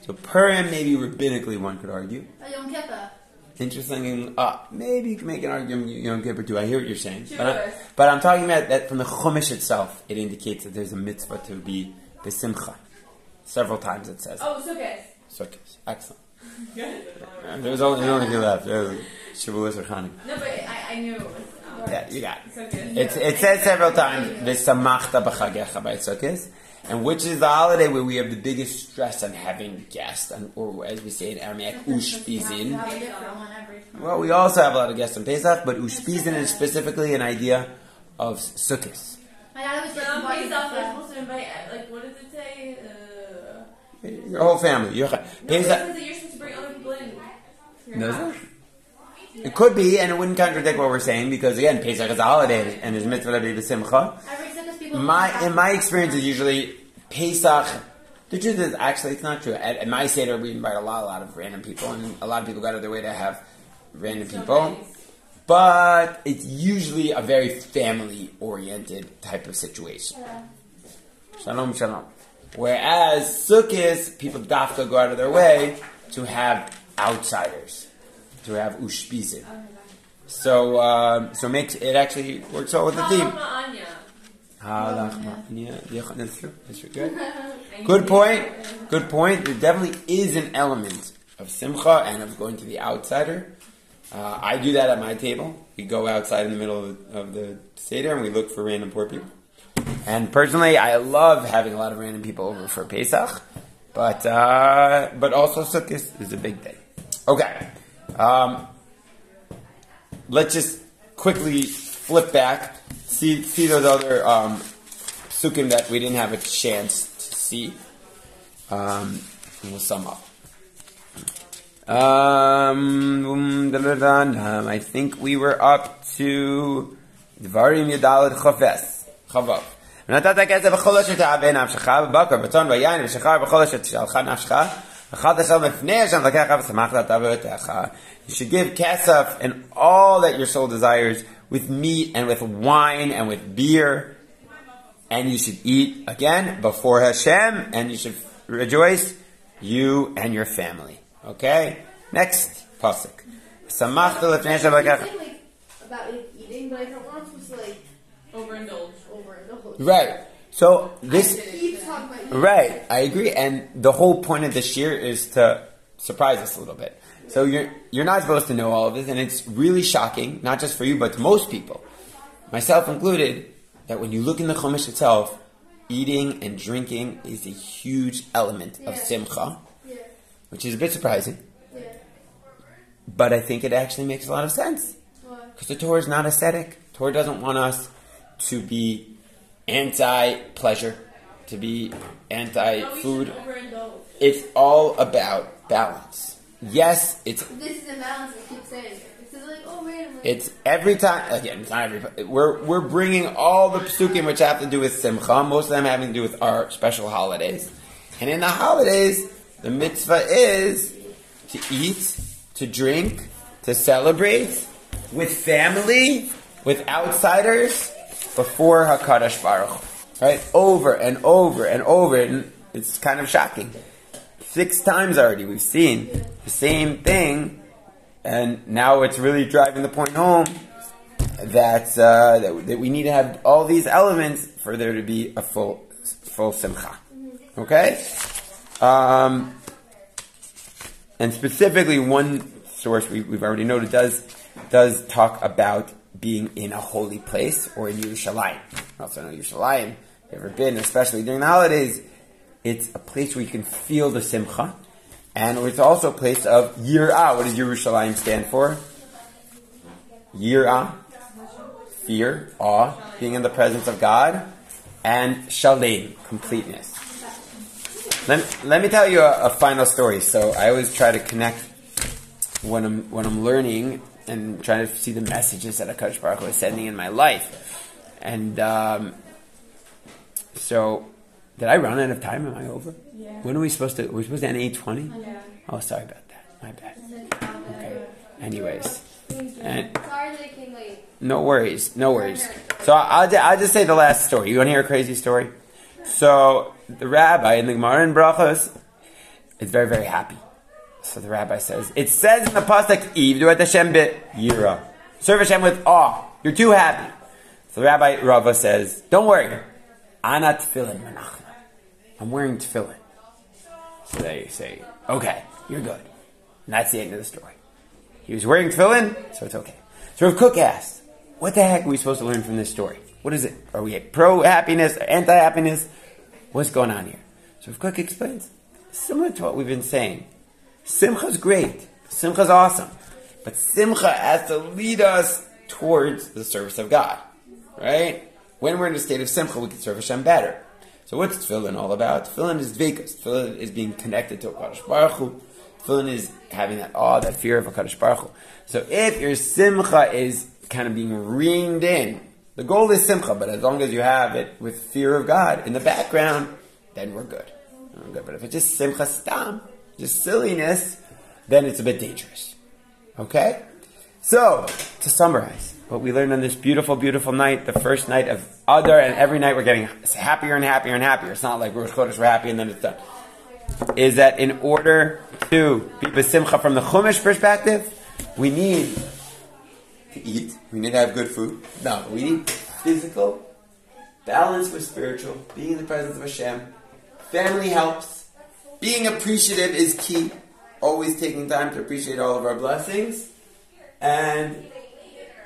So Purim, maybe rabbinically one could argue. Yom Kippur. Interesting. Uh, maybe you can make an argument you don't give it to. I hear what you're saying, Sure. but, I, but I'm talking about that from the Chumash itself. It indicates that there's a mitzvah to be besimcha. Several times it says. Oh, good. Sukkot. Excellent. Uh, There's only, only two left. Shavuos or Hanukkah. No, but I, I knew it was. Um, Yeah, you got it. It's, it says several times, V'samachta b'chagecha by Sukkot, and which is the holiday where we have the biggest stress on having guests, and, or as we say in Aramaic, You ushpizin. have a different one every time. Well, we also have a lot of guests on Pesach, but ushpizin is specifically an idea of Sukkot. My dad was But gets on invited Pesach, to we're that. supposed to invite, uh, like, what does it say? Uh, Your whole family. Your, no, it Pesach. you're supposed to bring other people in. to your Does house. It could be, and it wouldn't contradict what we're saying, because again, Pesach is a holiday, and is mitzvah to be b'simcha. Every Sukkot people. My in my experience is usually Pesach. The truth is, actually, it's not true. At, at my seder, we invite a lot, a lot of random people, and a lot of people go out of their way to have random So people. nice. But it's usually a very family-oriented type of situation. Shalom, shalom. Whereas Sukkot, people dafka go out of their way to have outsiders, to have ushpizin. So, um, so makes it actually works well with the theme. Ha Lachma Anya. Halach, yeah, yeah, Good. Good point. Good point. There definitely is an element of simcha and of going to the outsider. Uh, I do that at my table. We go outside in the middle of the, of the seder and we look for random poor people. And personally, I love having a lot of random people over for Pesach, but uh, but also Sukkot is a big day. Okay, um, let's just quickly flip back, see see those other um, psukim that we didn't have a chance to see. Um, we'll sum up. Um, um I think we were up to Dvarim Yadalad Chavav. You should give kesef and all that your soul desires with meat and with wine and with beer. And you should eat again before Hashem and you should rejoice, you and your family. Okay? Next pasuk. Samachta lefnei Hashem You lakach- say, like, about eating, but I thought we're not supposed to like Overindulge. overindulge. Right. So this Keep talking about eating. Right, I agree. And the whole point of this year is to surprise us a little bit. So you're you're not supposed to know all of this, and it's really shocking, not just for you, but to most people, myself included, that when you look in the Chumash itself, eating and drinking is a huge element of Yeah. simcha, Yeah. which is a bit surprising. Yeah. But I think it actually makes a lot of sense because the Torah is not ascetic. Torah doesn't want us to be anti-pleasure, to be anti-food. It's all about balance. Yes, it's This is a imbalance. I keep saying it. It's like, oh man, like, It's every time again. It's not every. We're we're bringing all the psukim which have to do with simcha. Most of them having to do with our special holidays, and in the holidays, the mitzvah is to eat, to drink, to celebrate with family, with outsiders, before Hakadosh Baruch. Right, over and over and over, and it's kind of shocking. Six times already we've seen the same thing and now it's really driving the point home that, uh, that that we need to have all these elements for there to be a full full simcha. Okay, um, and specifically one source we, we've already noted does does talk about being in a holy place or in Yerushalayim. Also know Yerushalayim. Ever been, especially during the holidays, it's a place where you can feel the simcha. And it's also a place of yirah. What does Yerushalayim stand for? Yirah, fear, awe, being in the presence of God, and shalem, completeness. Let, let me tell you a, a final story. So I always try to connect when I'm when I'm learning and trying to see the messages that Akash Baruch is sending in my life. And um, so, did I run out of time? Am I over? Yeah. When are we supposed to? Are we supposed to end eight twenty? Yeah. Oh, sorry about that. My bad. Okay. Anyways, and sorry that I came late. no worries, no worries. So I'll, I'll just say the last story. You want to hear a crazy story? So the rabbi in the Gemara in Brachos is very, very happy. So the rabbi says, it says in the pasuk, "Ivdu et Hashem bit yira." Serve Hashem with awe. You're too happy. So the rabbi Rava says, "Don't worry, anat tefillin menachna. I'm wearing tefillin." They say, "Okay, you're good." And that's the end of the story. He was wearing tefillin, so it's okay. So Rav Kook asked, what the heck are we supposed to learn from this story? What is it? Are we pro happiness, anti happiness? What's going on here? So Rav Kook explains, similar to what we've been saying. Simcha's great. Simcha's awesome. But Simcha has to lead us towards the service of God. Right? When we're in a state of Simcha, we can serve Hashem better. So what's Tefillin all about? Tefillin is Dvekas. Tefillin is being connected to HaKadosh Baruch Hu. Tefillin is having that awe, that fear of HaKadosh Baruch Hu. So if your Simcha is kind of being reined in, the goal is Simcha, but as long as you have it with fear of God in the background, then we're good. We're good. But if it's just Simcha Stam, just silliness, then it's a bit dangerous. Okay? So, to summarize, what we learned on this beautiful, beautiful night, the first night of Adar, and every night we're getting happier and happier and happier. It's not like Rosh Chodesh, we're happy and then it's done. Is that in order to be besimcha from the Chumash perspective, we need to eat, we need to have good food. No, we need physical, balance with spiritual, being in the presence of Hashem. Family helps. Being appreciative is key. Always taking time to appreciate all of our blessings. And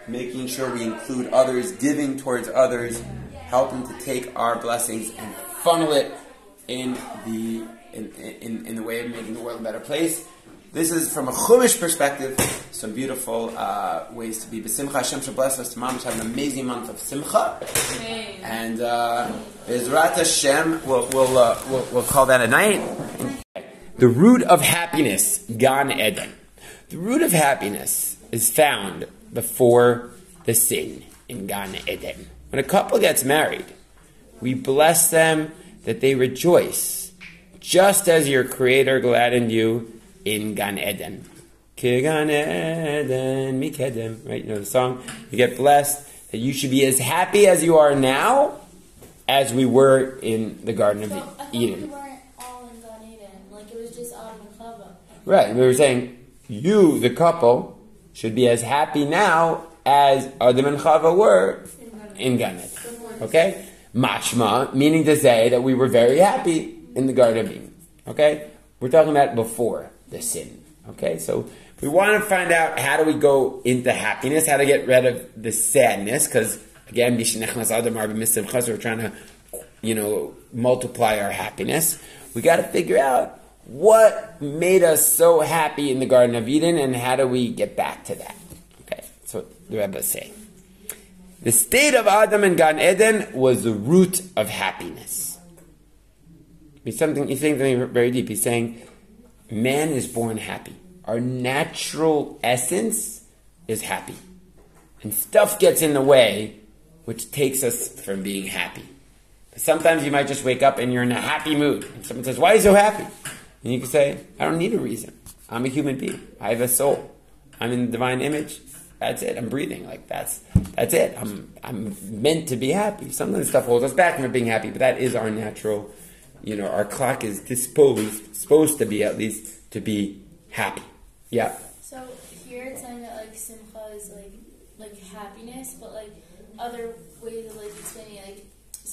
making sure we include others, giving towards others, helping to take our blessings and funnel it in the in, in, in the way of making the world a better place. This is from a Chumash perspective, some beautiful uh, ways to be. B'simcha Hashem shall bless us to mamish have an amazing month of simcha. Amen. And uh, Bezrat Hashem, we'll, we'll, uh, we'll, we'll call that a night. The root of happiness, Gan Eden. The root of happiness is found before the sin in Gan Eden. When a couple gets married, we bless them that they rejoice, just as your Creator gladdened you in Gan Eden. Gan Eden mikedem. Right? You know the song? You get blessed that you should be as happy as you are now as we were in the Garden of So, Eden. we weren't all in Gan Eden. Like it was just Adam and Chava. Right. We were saying you, the couple, should be as happy now as Adam and Chava were in Gan Eden. Okay? Mashma, meaning to say that we were very happy in the Garden of Eden. Okay? We're talking about before the sin. Okay, so we want to find out how do we go into happiness, how to get rid of the sadness, because again, we're trying to, you know, multiply our happiness. We got to figure out what made us so happy in the Garden of Eden, and how do we get back to that? Okay, so the Rebbe is saying. The state of Adam and Gan Eden was the root of happiness. He's something. He's saying something very deep. He's saying, man is born happy. Our natural essence is happy, and stuff gets in the way, which takes us from being happy. Sometimes you might just wake up and you're in a happy mood. And someone says, "Why are you so happy?" And you can say, "I don't need a reason. I'm a human being. I have a soul. I'm in the divine image. That's it. I'm breathing. Like that's that's it. I'm I'm meant to be happy. Sometimes stuff holds us back from being happy, but that is our natural. You know, our clock is disposed supposed to be at least to be happy. Yeah. So here it's saying that like simcha is like like happiness, but like other ways of like explaining it, like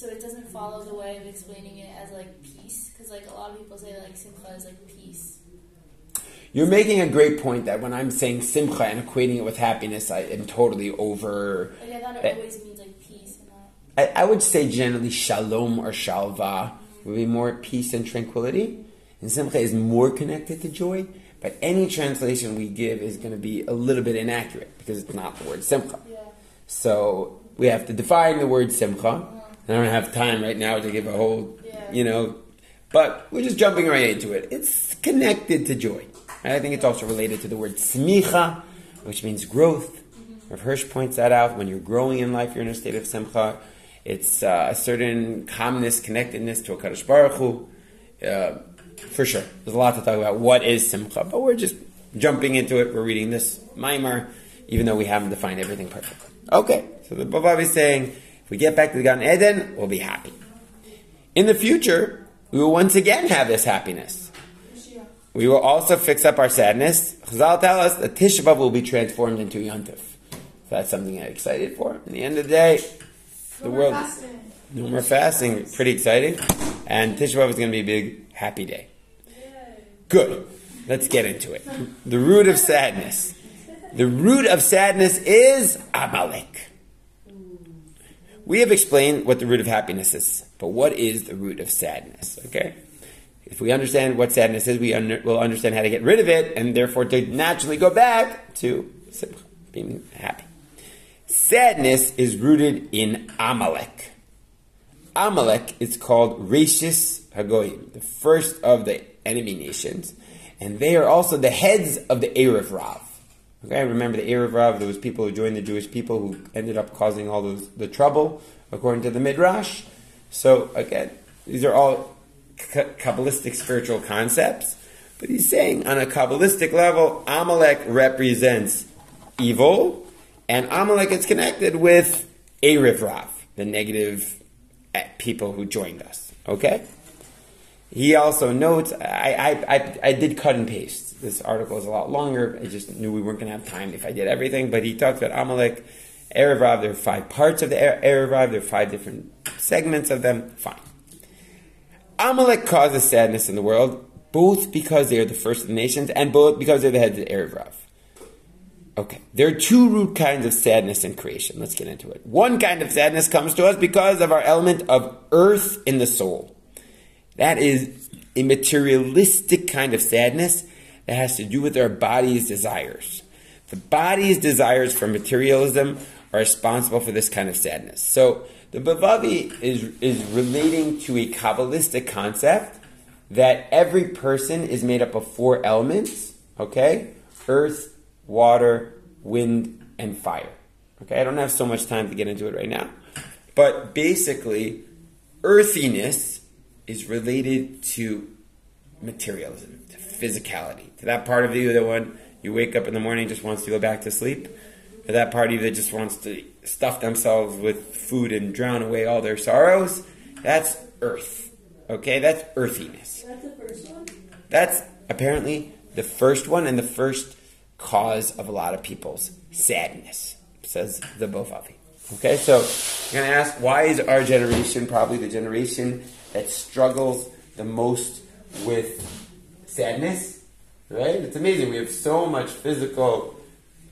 so it doesn't follow the way of explaining it as like peace, because like a lot of people say like simcha is like peace. You're making a great point that when I'm saying simcha and equating it with happiness, I am totally over. Like I thought it always means like peace and. I, I would say generally shalom or shalva would be more peace and tranquility. And simcha is more connected to joy. But any translation we give is going to be a little bit inaccurate because it's not the word simcha. Yeah. So we have to define the word simcha. Mm-hmm. I don't have time right now to give a whole, Yeah. you know, but we're just jumping right into it. It's connected to joy. And I think it's also related to the word smicha, which means growth. Rav Hirsch points that out. When you're growing in life, you're in a state of simcha. It's uh, a certain calmness, connectedness to a Kadosh Baruch Hu. Uh, for sure. There's a lot to talk about. What is simcha? But we're just jumping into it. We're reading this Maimar, even though we haven't defined everything perfectly. Okay, so the Bilvavi is saying, if we get back to the Gan Eden, we'll be happy. In the future, we will once again have this happiness. We will also fix up our sadness. Chazal tell us that Tisha B'Av will be transformed into Yontif. So that's something I'm excited for. In the end of the day, the world. No more fasting. Pretty exciting. And Tisha B'Av is going to be a big, happy day. Good. Let's get into it. The root of sadness. The root of sadness is Amalek. We have explained what the root of happiness is, but what is the root of sadness? Okay? If we understand what sadness is, we will understand how to get rid of it, and therefore to naturally go back to being happy. Sadness is rooted in Amalek. Amalek is called Rashis Hagoyim, the first of the enemy nations, and they are also the heads of the Erev Rav. Okay, remember the Erev Rav, those people who joined the Jewish people who ended up causing all those, the trouble, according to the Midrash. So, again, these are all Kabbalistic spiritual concepts, but he's saying on a Kabbalistic level, Amalek represents evil, and Amalek is connected with Erev Rav, the negative uh, people who joined us. Okay? He also notes, I, I, I, I did cut and paste. This article is a lot longer. I just knew we weren't going to have time if I did everything. But he talks about Amalek, Erev Rav. There are five parts of the Er- Erev Rav. There are five different segments of them. Fine. Amalek causes sadness in the world, both because they are the first of the nations and both because they're the heads of the Erev Rav. Okay, there are two root kinds of sadness in creation. Let's get into it. One kind of sadness comes to us because of our element of earth in the soul. That is a materialistic kind of sadness that has to do with our body's desires. The body's desires for materialism are responsible for this kind of sadness. So the Bilvavi is, is relating to a Kabbalistic concept that every person is made up of four elements, okay? Earth, water, wind, and fire. Okay, I don't have so much time to get into it right now. But basically, earthiness is related to materialism, to physicality, to that part of you that when you wake up in the morning just wants to go back to sleep, to that part of you that just wants to stuff themselves with food and drown away all their sorrows. That's earth. Okay, that's earthiness. That's the first one. That's apparently the first one and the first cause of a lot of people's sadness, says the Bilvavi. Okay, so you're going to ask, why is our generation probably the generation that struggles the most with sadness? Right? It's amazing. We have so much physical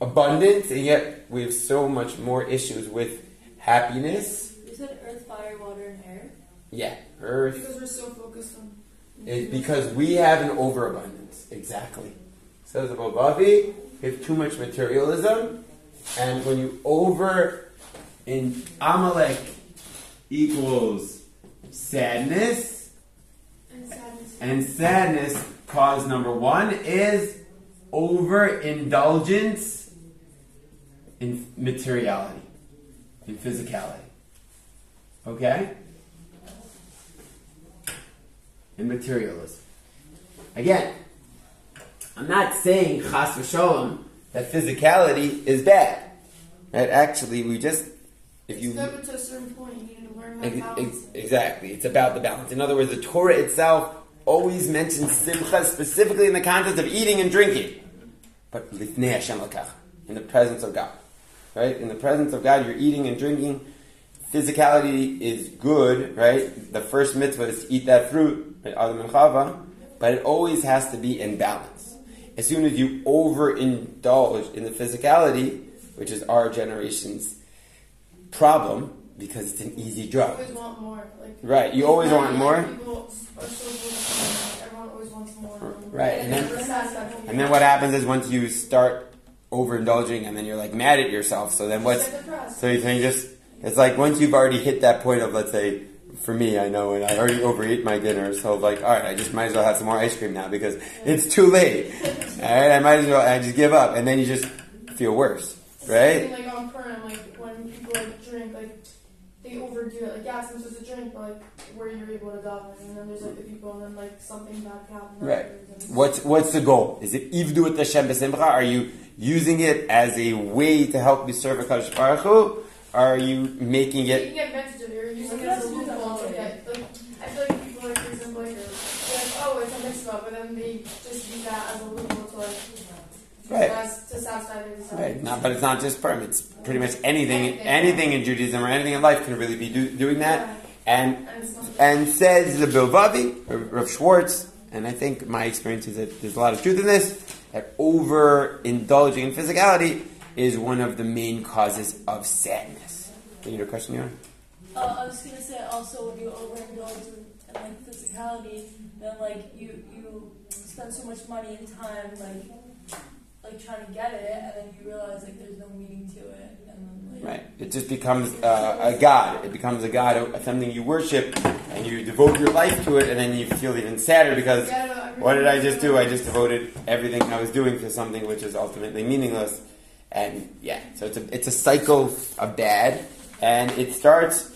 abundance, and yet we have so much more issues with happiness. You said earth, fire, water, and air. Yeah, earth. Because we're so focused on. It's because we have an overabundance. Exactly. Says about Bavi, we have too much materialism, and when you over in Amalek equals sadness, And sadness. and sadness cause number one is overindulgence in materiality, in physicality. Okay? In materialism. Again, I'm not saying chas v'sholem that physicality is bad. That actually we just if you It's to a certain point, you need to learn Ex- balance ex- exactly. It's about the balance. In other words, the Torah itself always mentions simcha specifically in the context of eating and drinking. But Hashem in the presence of God. Right? In the presence of God, you're eating and drinking. Physicality is good, right? The first mitzvah is to eat that fruit. Adam and Chava, but it always has to be in balance. As soon as you overindulge in the physicality, which is our generation's problem, because it's an easy You drug. always want more. Like, Right, you always want more. So focused on Everyone always more. Right, and then- it's sad stuff. And then what happens is once you start overindulging, and then you're like mad at yourself. So then what's so you think just it's like once you've already hit that point of let's say for me, I know, and I already overate my dinner, so like, all right, I just might as well have some more ice cream now because it's too late. All right, I might as well, I just give up, and then you just feel worse, right? Like on Purim, like when people like drink, like they overdo it. Like yeah, it's supposed to drink, but like where you're able to daven, and then there's like the people, and then like something bad happens. Right. afterwards, What's what's the goal? Is it ivdu et Hashem b'simcha? Are you using it as a way to help you serve Hakadosh Baruch Hu? Are you making You it? can get advantage of it. You're using it as a loophole to get. Like, I feel like people like for example like, are like oh it's a mitzvah, but then they just use that as a loophole to like Right. as, to satisfy. Right. Not, but it's not just Purim. It's pretty much anything. Anything in Judaism or anything in life can really be do, doing that. And And and says the Bilvavi, Rav Schwartz, and I think my experience is that there's a lot of truth in this, that over indulging in physicality is one of the main causes of sadness. Can You had a question, Yoram? Uh, I was gonna say also when you overindulge in, in like physicality, then like you you spend so much money and time like like trying to get it, and then you realize like there's no meaning to it, and then like Right. It just becomes uh, a god. It becomes a god, something you worship, and you devote your life to it, and then you feel even sadder because what did I just do? I just devoted everything I was doing to something which is ultimately meaningless. And yeah, so it's a it's a cycle of bad, and it starts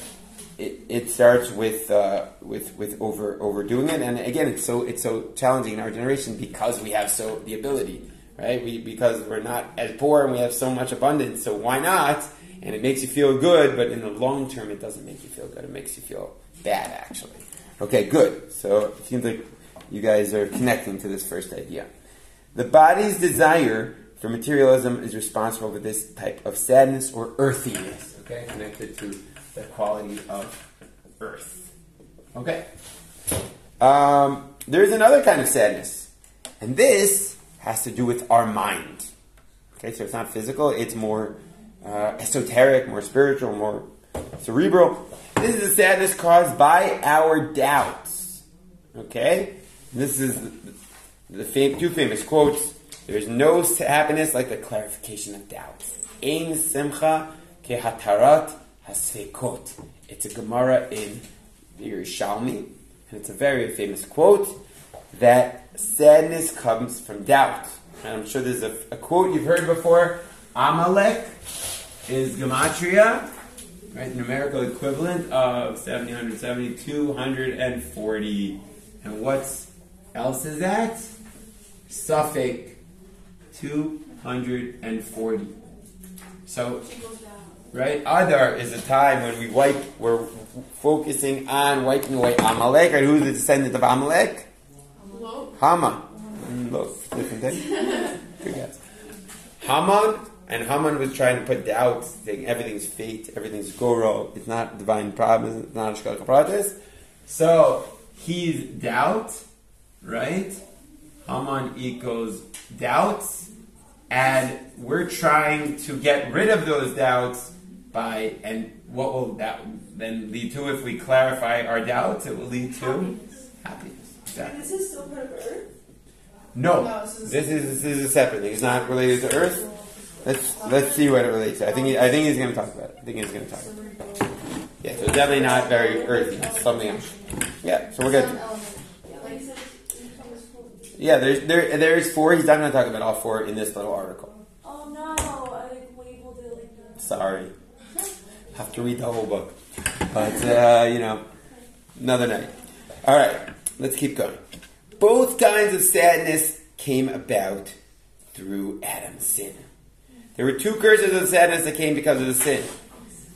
it, it starts with uh, with with over overdoing it, and again, it's so it's so challenging in our generation because we have so the ability, right? We because we're not as poor and we have so much abundance, so why not? And it makes you feel good, but in the long term, it doesn't make you feel good. It makes you feel bad, actually. Okay, good. So it seems like you guys are connecting to this first idea. The body's desire for materialism is responsible for this type of sadness or earthiness, okay, connected to the quality of earth. Okay. Um, there's another kind of sadness, and this has to do with our mind. Okay, so it's not physical; it's more uh, esoteric, more spiritual, more cerebral. This is a sadness caused by our doubts. Okay, this is the, the fam- two famous quotes. There's no happiness like the clarification of doubts. Ein simcha kehatarat hasfekot. It's a Gemara in the Yerushalmi, and it's a very famous quote that sadness comes from doubt. And I'm sure there's a, a quote you've heard before. Amalek is gematria, right? Numerical equivalent of 770, 240. And what else is that? Safek 240. So, right? Adar is a time when we wipe, we're focusing on wiping away Amalek. Right? Who's the descendant of Amalek? Low. Haman. Look, different thing. Good guess. Haman, and Haman was trying to put doubt, saying everything's fate, everything's goro, it's not divine promise, it's not a pratis. So, he's doubt, right? Haman equals doubts, and we're trying to get rid of those doubts by, and what will that then lead to if we clarify our doubts? It will lead to Happiness. happiness. Exactly. This is still part of Earth. No, No, this is- this is this is a separate thing. It's not related to Earth. Let's let's see what it relates to. I think he, I think he's going to talk about it. I think he's going to talk. About it. Yeah, so it's definitely not very earthy. It's something else. Yeah, so we're good. element. Like he said, you come to school. Yeah, there's there there's four. He's not going to talk about all four in this little article. Oh no! I like labeled it like that. Sorry, have to read the whole book. But uh, you know, another night. All right, let's keep going. Both kinds of sadness came about through Adam's sin. There were two curses of sadness that came because of the sin.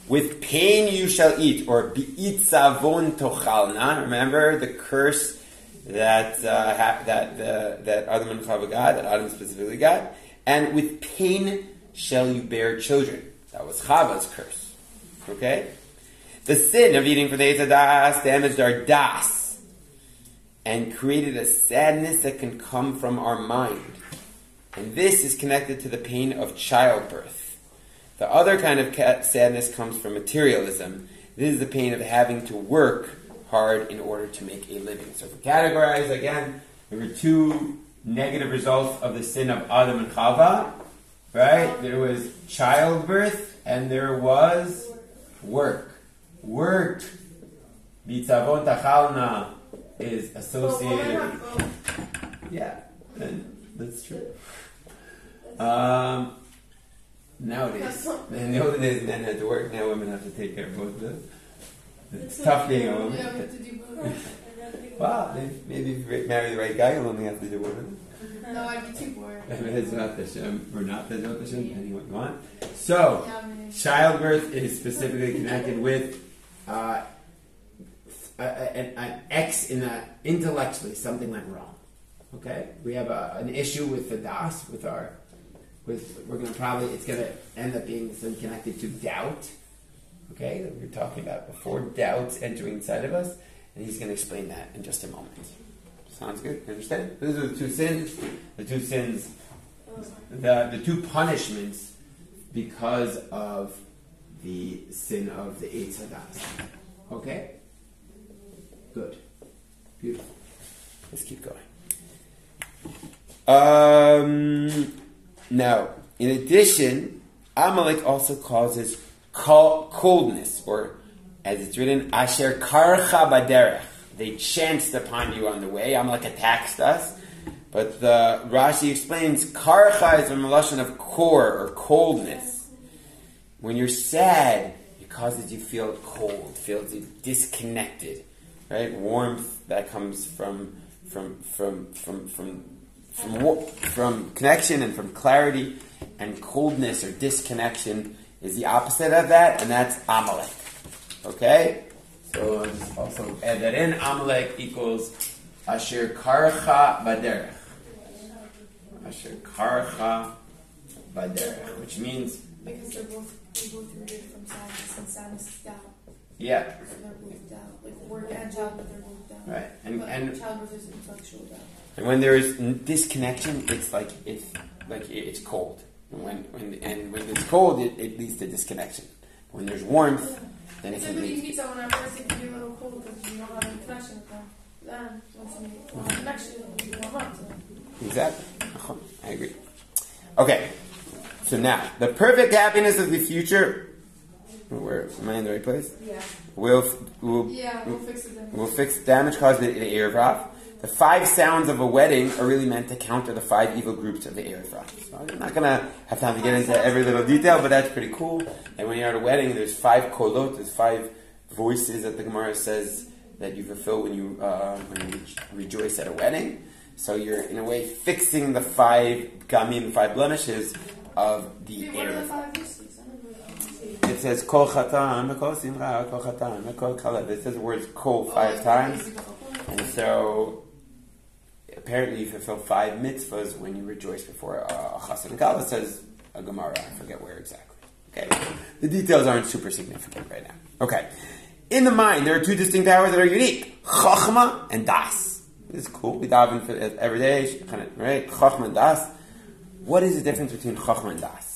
With pain you shall eat, or bi'itzavon tochalna. Remember the curse that uh, ha- that uh, that Adam and Chava got, that Adam specifically got. And with pain shall you bear children. That was Chava's curse. Okay? The sin of eating from the Das damaged our das and created a sadness that can come from our mind. And this is connected to the pain of childbirth. The other kind of sadness comes from materialism. This is the pain of having to work hard in order to make a living. So, if we categorize again, there were two negative results of the sin of Adam and Chava, right? There was childbirth and there was work. Work, bitzavon tachalna, is associated with yeah, and that's true. Um, nowadays, in the olden days, men had to work. Now women have to take care of both of them. It's tough being a woman. Yeah, we have to do both. Wow, maybe, if you marry the right guy, you'll only have to do one of them. No, I'd be too bored. It's not the Shem, or not the depending what you want. So, Yeah, childbirth is specifically connected with uh, a- an, an X in that intellectually something went wrong. Okay, we have a, an issue with the das with our with we're gonna probably it's gonna end up being connected to doubt. Okay, that we were talking about before doubts entering inside of us, and he's gonna explain that in just a moment. Sounds good. Understand? Those are the two sins. The two sins. The the two punishments because of the sin of the Eitz Hadas. Okay? Good. Beautiful. Let's keep going. Um, now, in addition, Amalek also causes coldness, or as it's written, Asher karcha baderech. They chanced upon you on the way. Amalek attacks us. But the Rashi explains, karcha is a relation of core or coldness. When you're sad, it causes you feel cold, feels you disconnected, right? Warmth that comes from from from from from from from connection and from clarity, and coldness or disconnection is the opposite of that, and that's Amalek. Okay, so I'll also add that in. Amalek equals Asher Karcha Baderech. Asher Karcha Baderech, which means because they're both they both rooted from sadness, and sadness is doubt. yeah, So they're both doubt. Like work and childbirth, they're both doubt. right, and but and childbirth is intellectual doubt. And when there is disconnection, it's like it's like it's cold. And when, when and when it's cold, it, it leads to disconnection. When there's warmth, then it It's can when you meet someone at first, it can be a little cold because you don't have any connection with them. Then, once you make a connection, you warm up to them. Exactly. Uh-huh. I agree. Okay. So now, the perfect happiness of the future. Where am I in the right place? Yeah. Will will Yeah, we'll fix it then. will fix damage caused in the Erev. The five sounds of a wedding are really meant to counter the five evil groups of the Erev. So I'm not going to have time to get into every little detail, but that's pretty cool. And when you're at a wedding, there's five kolot, there's five voices that the Gemara says that you fulfill when you, uh, when you rejoice at a wedding. So you're, in a way, fixing the five gamim, five blemishes of the Dude, what are the Erev five mysteries? I don't know. It says kol chatan, kol simcha, kol chatan, kol kalev. It says the words kol five times. And so, apparently, you fulfill five mitzvahs when you rejoice before uh, a chassan kala. Says a Gemara. I forget where exactly. Okay, the details aren't super significant right now. Okay, in the mind, there are two distinct powers that are unique: chachma and das. It's cool. We daven for every day, right? Chachma and das. What is the difference between Chachma and das?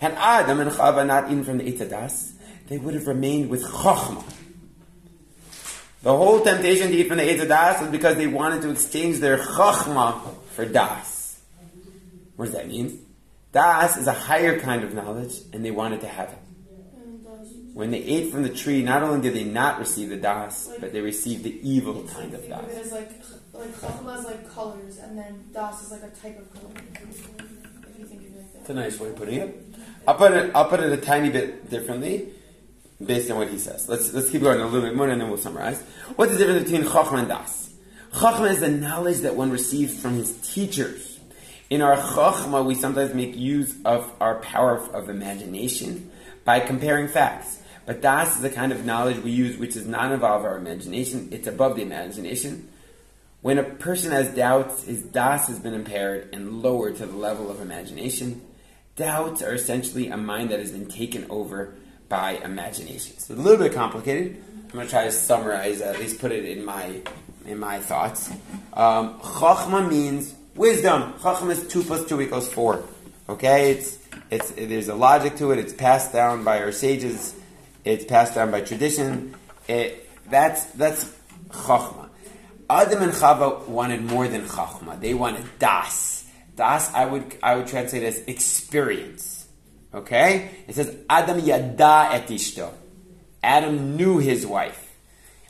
And Adam and Chava not eaten from the Eitz das, they would have remained with Chachma. The whole temptation to eat from the Eitz das was because they wanted to exchange their Chachma for das. What does that mean? Das is a higher kind of knowledge, and they wanted to have it. When they ate from the tree, not only did they not receive the das, but they received the evil kind of Think of it das. as like like chachma is like colors, and then das is like a type of color. If you think of it like It's that. a nice way of putting it. I'll put it. I'll put it a tiny bit differently, based on what he says. Let's let's keep going a little bit more, and then we'll summarize. What's the difference between chachma and das? Chachma is the knowledge that one receives from his teachers. In our chachma, we sometimes make use of our power of imagination by comparing facts. But das is the kind of knowledge we use which does not involve our imagination. It's above the imagination. When a person has doubts, his das has been impaired and lowered to the level of imagination. Doubts are essentially a mind that has been taken over by imagination. So it's a little bit complicated. I'm going to try to summarize, at least put it in my in my thoughts. Um, Chachma means wisdom. Chachma is two plus two equals four. Okay, it's it's there's a logic to it. It's passed down by our sages. It's passed down by tradition. It, that's that's Chachma. Adam and Chava wanted more than Chachma. They wanted Das. Das, I would I would translate as experience. Okay? It says Adam yada et ishto. Adam knew his wife.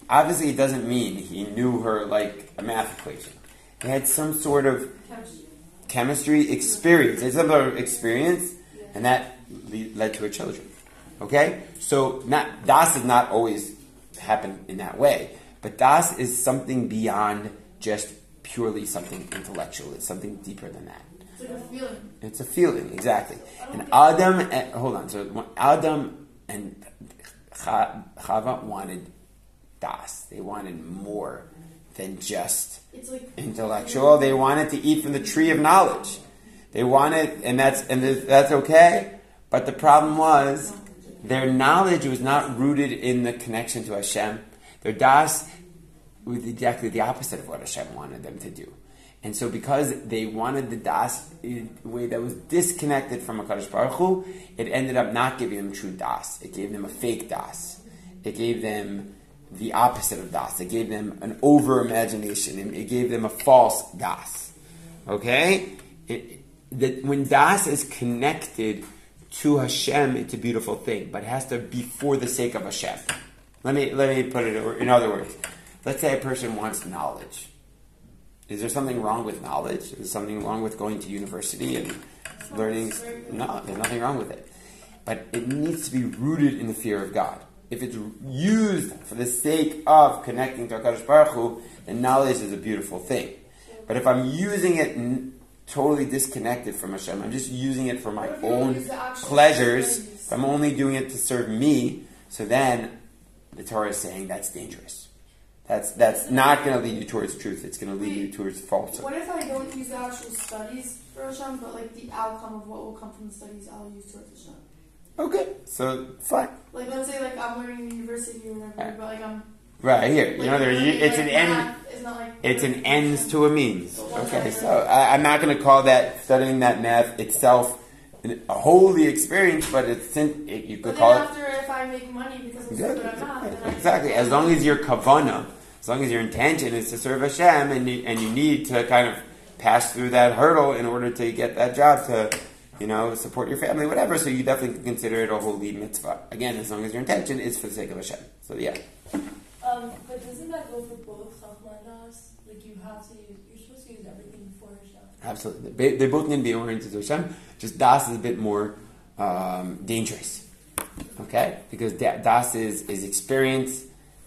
Obviously, it doesn't mean he knew her like a math equation. They had some sort of chemistry experience. They had some sort of experience, and that led to her children. Okay? So, not, Das does not always happen in that way. But Das is something beyond just purely something intellectual. It's something deeper than that. It's like a feeling. It's a feeling, exactly. And Adam, and, hold on. So Adam and Cha- Chava wanted das. They wanted more than just It's like intellectual. They wanted to eat from the tree of knowledge. They wanted, and that's and that's okay. But the problem was their knowledge was not rooted in the connection to Hashem. Their das was exactly the opposite of what Hashem wanted them to do. And so, because they wanted the das in a way that was disconnected from Hakadosh Baruch Hu, it ended up not giving them true das. It gave them a fake das. It gave them the opposite of das. It gave them an over imagination. It it gave them a false das. Okay, it, that when das is connected to Hashem, it's a beautiful thing, but it has to be for the sake of Hashem. Let me let me put it in other words. Let's say a person wants knowledge. Is there something wrong with knowledge? Is there something wrong with going to university and learning? No, there's nothing wrong with it. But it needs to be rooted in the fear of God. If it's used for the sake of connecting to HaKadosh Baruch Hu, then knowledge is a beautiful thing. But if I'm using it n- totally disconnected from Hashem, I'm just using it for my What if you own use the actual pleasures, I'm only doing it to serve me, so then the Torah is saying that's dangerous. That's that's not going to lead you towards truth. It's going to lead you towards falsehood. What if I don't use the actual studies for Hashem, but like the outcome of what will come from the studies I'll use towards Hashem? Okay, so fine. Like let's say like I'm learning in university or whatever, Right. but like I'm Right here, you know, there, you, it's like, an end. like It's an ends to a means. Okay, so I, I'm not going to call that studying that math itself a holy experience, but it's in, it, you But could then call it after, if I make money because I'm exactly. good at math, then Exactly. As long as your kavana, as long as your intention is to serve Hashem, and you, and you need to kind of pass through that hurdle in order to get that job to, you know, support your family, whatever. So you definitely can consider it a holy mitzvah. Again, as long as your intention is for the sake of Hashem. So yeah. Um, but doesn't that go for both Chachma and Das? Like you have to use, you're supposed to use everything for Hashem. Absolutely. They, they both need to be oriented to Hashem. Just Das is a bit more um, dangerous. Okay? Because da- Das is, is experience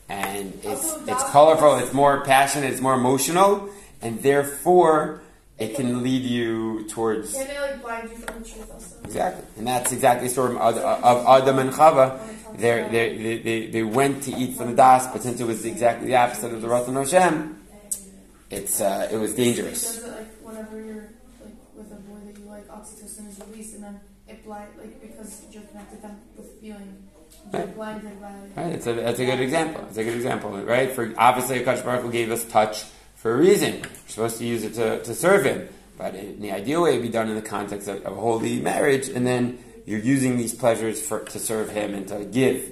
and it's, Also, it's colorful, it's more passionate, it's more emotional, and therefore it can lead you towards. Can they like blind you from the truth also? Exactly. And that's exactly the story of, of Adam and Chava. They're, they're, they they, they went to eat from the Das, but since it was exactly the opposite of the Ratzon Hashem, it's, uh, it was dangerous. Says that like whenever you're like with a boy that you like, oxytocin is released, and then it blind like because you're connected them with feeling, you're Right. blinded by. Right, it's a, that's a good example. It's a good example, right? For obviously, Akash Baruch gave us touch for a reason. You're supposed to use it to, to serve him. But in the ideal way, it'd be done in the context of, of holy marriage, and then you're using these pleasures for, to serve him and to give.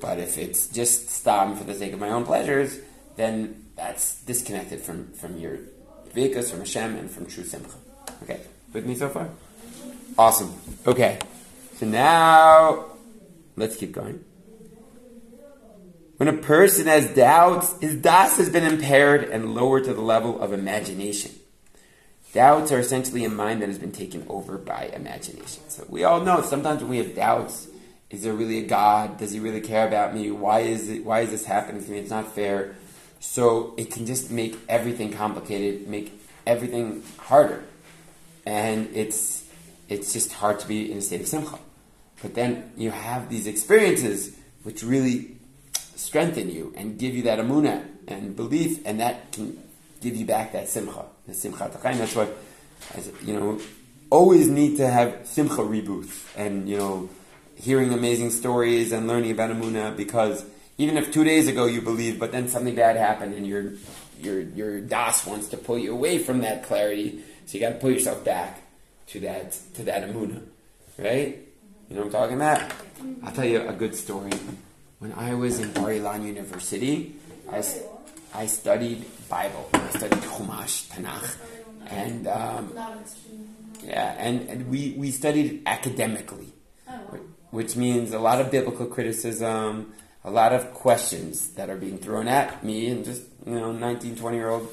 But if it's just stam for the sake of my own pleasures, then that's disconnected from, from your vekas, from Hashem, and from true simcha. Okay, with me so far? Awesome. Okay, so now let's keep going. When a person has doubts, his das has been impaired and lowered to the level of imagination. Doubts are essentially a mind that has been taken over by imagination. So we all know sometimes when we have doubts, is there really a God? Does he really care about me? Why is it why is this happening to me? It's not fair. So it can just make everything complicated, make everything harder. And it's it's just hard to be in a state of simcha. But then you have these experiences which really strengthen you and give you that emuna and belief, and that can give you back that simcha, the simcha tachayim. That's why, you know, always need to have simcha reboots and you know, hearing amazing stories and learning about emuna because even if two days ago you believed, but then something bad happened and your your your das wants to pull you away from that clarity, so you got to pull yourself back to that to that emuna, right? You know what I'm talking about? I'll tell you a good story. When I was in Bar Ilan University, I, I studied Bible. I studied Chumash, Tanakh, and um, yeah, and, and we, we studied academically, which means a lot of biblical criticism, a lot of questions that are being thrown at me, and just you know, 19, 20 year old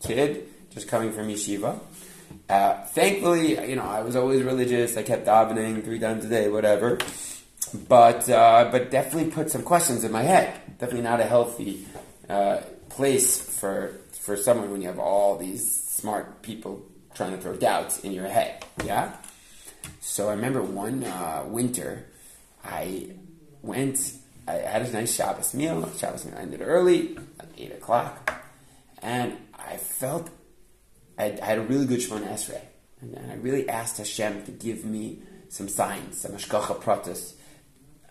kid just coming from yeshiva. Uh, thankfully, you know, I was always religious. I kept davening three times a day, whatever. But uh, but definitely put some questions in my head. Definitely not a healthy uh, place for for someone when you have all these smart people trying to throw doubts in your head. Yeah. So I remember one uh, winter, I went. I had a nice Shabbos meal. Shabbos meal ended early, like eight o'clock, and I felt I, I had a really good Shemona Esrei, and, and I really asked Hashem to give me some signs, some Hashgacha Pratis.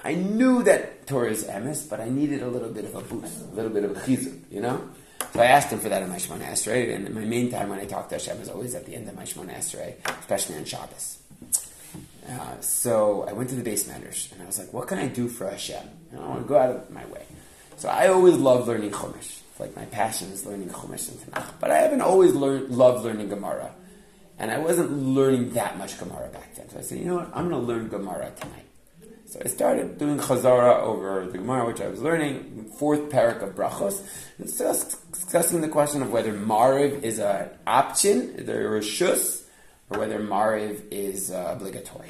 I knew that Torah is emes, but I needed a little bit of a boost, a little bit of a chizuk, you know? So I asked him for that in my Shemona Esrei, and my main time when I talk to Hashem is always at the end of my Shemona Esrei, especially on Shabbos. Uh, so I went to the base and I was like, what can I do for Hashem? Know, I want to go out of my way. So I always love learning Chumash. Like my passion is learning Chumash and Tanakh. But I haven't always loved learning Gemara. And I wasn't learning that much Gemara back then. So I said, you know what, I'm going to learn Gemara tonight. So I started doing Chazara over the Gemara, which I was learning, fourth parak of Brachos, and discussing the question of whether Mariv is an option, either a shus, or whether Mariv is uh, obligatory.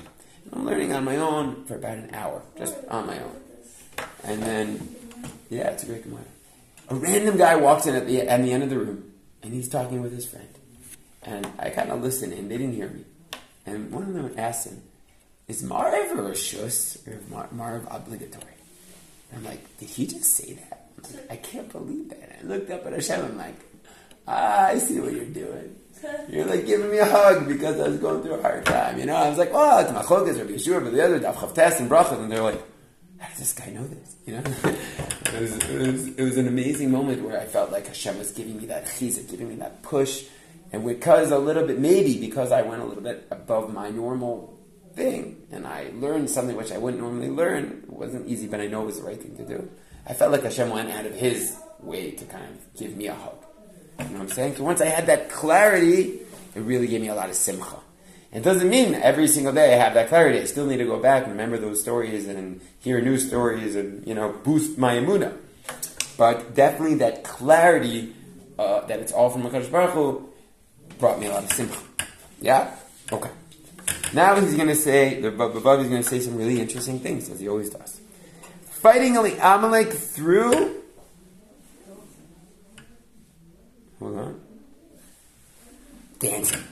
I'm learning on my own for about an hour, just on my own. And then, yeah, it's a great Gemara. A random guy walks in at the, at the end of the room, and he's talking with his friend. And I kind of listened, and they didn't hear me. And one of them asked him, is Marv or a shus or Mar- obligatory? And I'm like, did he just say that? Like, I can't believe that. I looked up at Hashem. I'm like, ah, I see what you're doing. You're like giving me a hug because I was going through a hard time. You know, I was like, oh, it's Machokas or Yeshua, but the other Daf Chavtes and Brachas, and they're like, how does this guy know this? You know, it, was, it, was, it was an amazing moment where I felt like Hashem was giving me that chizuk, giving me that push, and because a little bit, maybe because I went a little bit above my normal thing, and I learned something which I wouldn't normally learn. It wasn't easy, but I know it was the right thing to do. I felt like Hashem went out of His way to kind of give me a hug. You know what I'm saying? So once I had that clarity, it really gave me a lot of simcha. It doesn't mean every single day I have that clarity. I still need to go back and remember those stories and hear new stories and you know boost my emuna. But definitely that clarity uh, that it's all from Hakadosh Baruch Hu brought me a lot of simcha. Yeah. Okay. Now he's going to say the Baba is going to say some really interesting things as he always does. Fighting Amalek through. Hold on. Dancing.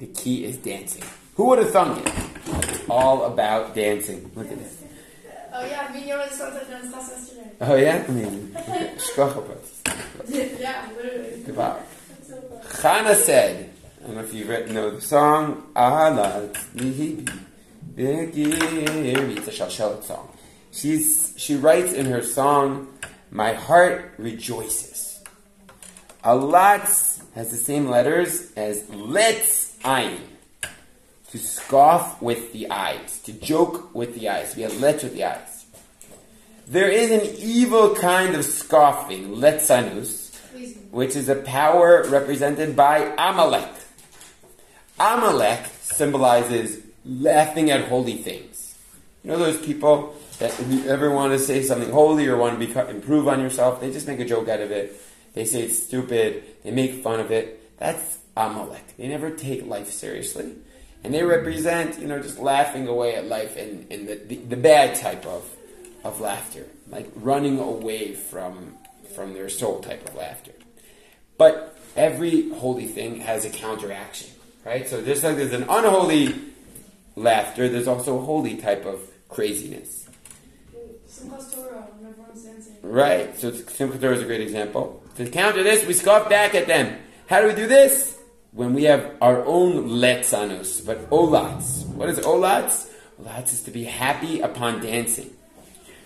The key is dancing. Who would have thunk it? All about dancing. Look at this. Oh yeah, I mean, you already started doing class yesterday. Oh yeah? I mean, shkochapot. yeah, literally. Goodbye. Chana said, I don't know if you read, know the song, Ahalat Lihibi Begiri. It's a Shalshelet song. She's, she writes in her song, My heart rejoices. A latz has the same letters as let's ayin. To scoff with the eyes, to joke with the eyes, to be a letz with the eyes. There is an evil kind of scoffing, letzanus, which is a power represented by Amalek. Amalek symbolizes laughing at holy things. You know those people that if you ever want to say something holy or want to beco- improve on yourself, they just make a joke out of it. They say it's stupid. They make fun of it. That's Amalek. They never take life seriously. And they represent, you know, just laughing away at life and, and the, the, the bad type of, of laughter. Like running away from, from their soul type of laughter. But every holy thing has a counteraction, right? So just like there's an unholy laughter, there's also a holy type of craziness. Simchas Torah, when everyone's dancing. Right. So Simchat Torah is a great example. To counter this, we scoff back at them. How do we do this? When we have our own letzanus, but olats. What is olats? Olats is to be happy upon dancing.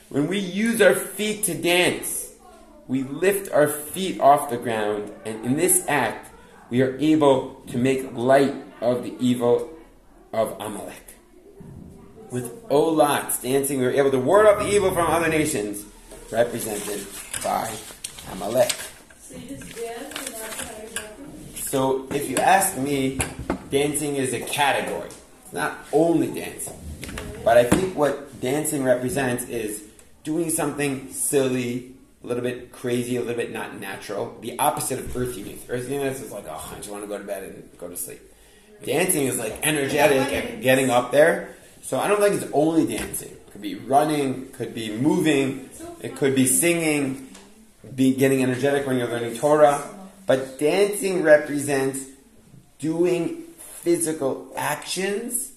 When we use our feet to dance, we lift our feet off the ground, and in this act, we are able to make light of the evil of Amalek. With olats, dancing, we were able to ward off the evil from other nations, represented by Amalek. So if you ask me, dancing is a category. It's not only dancing. But I think what dancing represents is doing something silly, a little bit crazy, a little bit not natural. The opposite of earthiness. Earthiness is like, oh, I just want to go to bed and go to sleep. Dancing is like energetic and getting up there. So I don't think it's only dancing. It could be running, could be moving, it could be singing, be getting energetic when you're learning Torah. But dancing represents doing physical actions,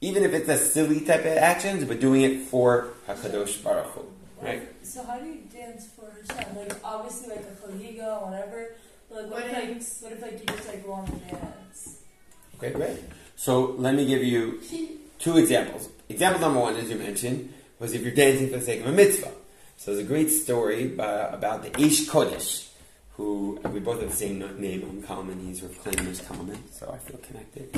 even if it's a silly type of actions, but doing it for Hakadosh Baruch Hu, right? So how do you dance for Hashem? Like obviously like a chagiga, or whatever. But like what if like what if like you just like want to dance? Okay, great. So let me give you two examples. Example number one, as you mentioned, was if you're dancing for the sake of a mitzvah. So there's a great story by, about the Ish Kodesh, who we both have the same name, um, Kalman. He's with Klaimer's Kalman, so I feel connected.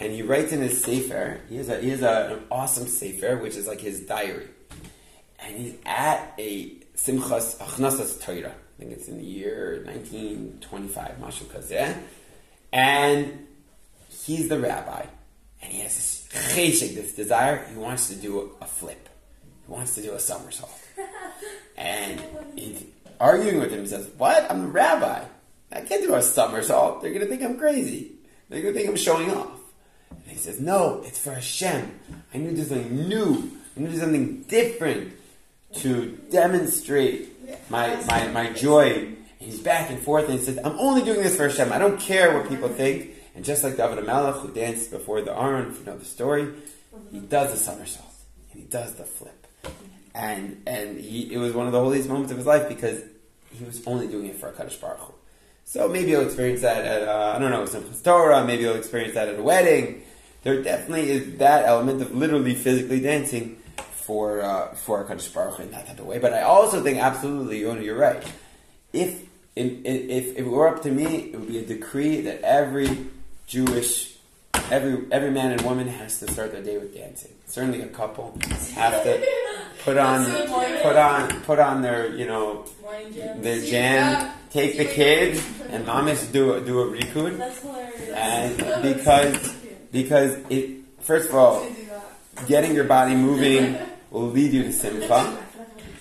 And he writes in his sefer. He has a he has a, an awesome sefer, which is like his diary. And he's at a Simchas Achnasas Torah. I think it's in the year 1925, Mashu Kazeh. And he's the rabbi, and he has this cheshik, this desire. He wants to do a flip. He wants to do a somersault. And he's arguing with him. He says, "What? I'm the rabbi. I can't do a somersault. They're going to think I'm crazy. They're going to think I'm showing off." And he says, "No, it's for Hashem. I need to do something new. I need to do something different to demonstrate my my, my joy." And he's back and forth, and he says, "I'm only doing this for Hashem. I don't care what people think." And just like David Melech, who danced before the Aron, if you know the story, he does the somersault and he does the flip, and and he it was one of the holiest moments of his life because he was only doing it for Hakadosh Baruch. So maybe you'll experience that at uh, I don't know Simchas Torah. Maybe you'll experience that at a wedding. There definitely is that element of literally physically dancing for uh, for Hakadosh Baruch in that type of way. But I also think absolutely, Yona, you're right. If if, if it were up to me, it would be a decree that every Jewish, every every man and woman has to start their day with dancing. Certainly, a couple have to put on put on put on their you know their jam, take the kids, and mamas do a, do a hilarious. and because because it first of all getting your body moving will lead you to simcha.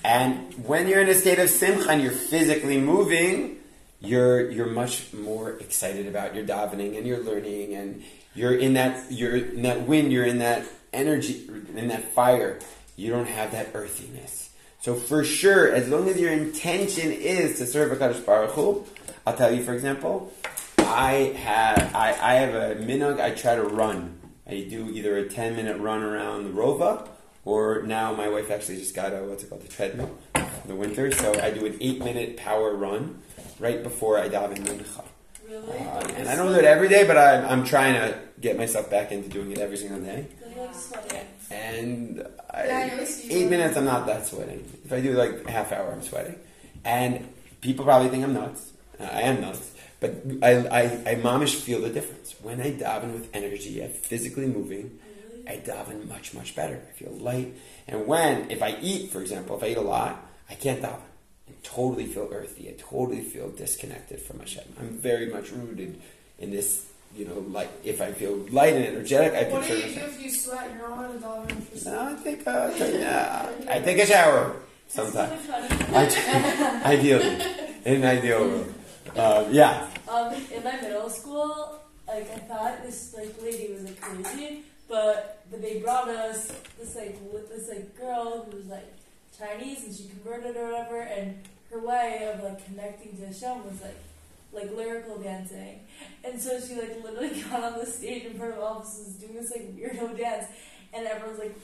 And when you're in a state of simcha and you're physically moving, you're you're much more excited about your davening and your learning and you're in that you're in that wind, you're in that energy, in that fire. You don't have that earthiness. So for sure, as long as your intention is to serve a Kadosh Baruch Hu, I'll tell you, for example, I have I, I have a minhag. I try to run. I do either a ten minute run around the Rova, or now my wife actually just got a what's it called the treadmill for the winter. So I do an eight minute power run right before I daven mincha. Uh, and I don't do it every day, but I'm, I'm trying to get myself back into doing it every single day. Because you're like sweating. And I, Yeah, I eight minutes, I'm not that sweating. If I do like a half hour, I'm sweating. And people probably think I'm nuts. I am nuts. But I, I, I mamish feel the difference. When I daven with energy, I'm physically moving, I daven much, much better. I feel light. And when, if I eat, for example, if I eat a lot, I can't daven. I totally feel earthy. I totally feel disconnected from Hashem. I'm very much rooted in this, you know, like, if I feel light and energetic, I What can do serve you do if you sweat? You're not allowed to daven for No, I think, uh, yeah, I take a shower sometimes. Ideally. In an ideal room. Uh, yeah. Um, in my middle school, like I thought this like lady was like crazy, but but they brought us this like with this like girl who was like Chinese and she converted or whatever, and her way of like connecting to Hashem was like like lyrical dancing, and so she like literally got on the stage in front of all of us doing this like weirdo dance, and everyone's like,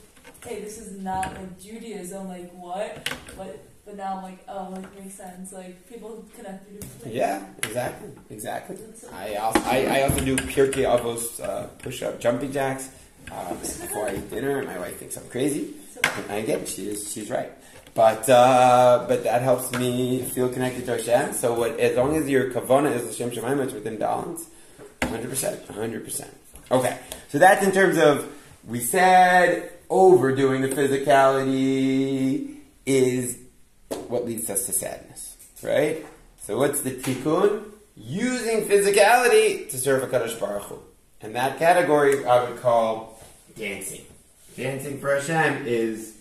"Hey, this is not like Judaism. Like what?" But but now I'm like, "Oh, like makes sense. Like people connect different things." Yeah, exactly, exactly. I also, I, I also do Pirkei Avos uh, push-up jumping jacks uh, before I eat dinner, and my wife thinks I'm crazy. So- And again, she is, she's right. But uh, but that helps me feel connected to Hashem. So what, as long as your kavana is Hashem Shemaim, it's within balance. 100%, 100%. Okay, so that's in terms of, we said overdoing the physicality is what leads us to sadness, right? So what's the tikkun? Using physicality to serve a Kadosh Baruch Hu. And that category I would call dancing. Dancing for Hashem is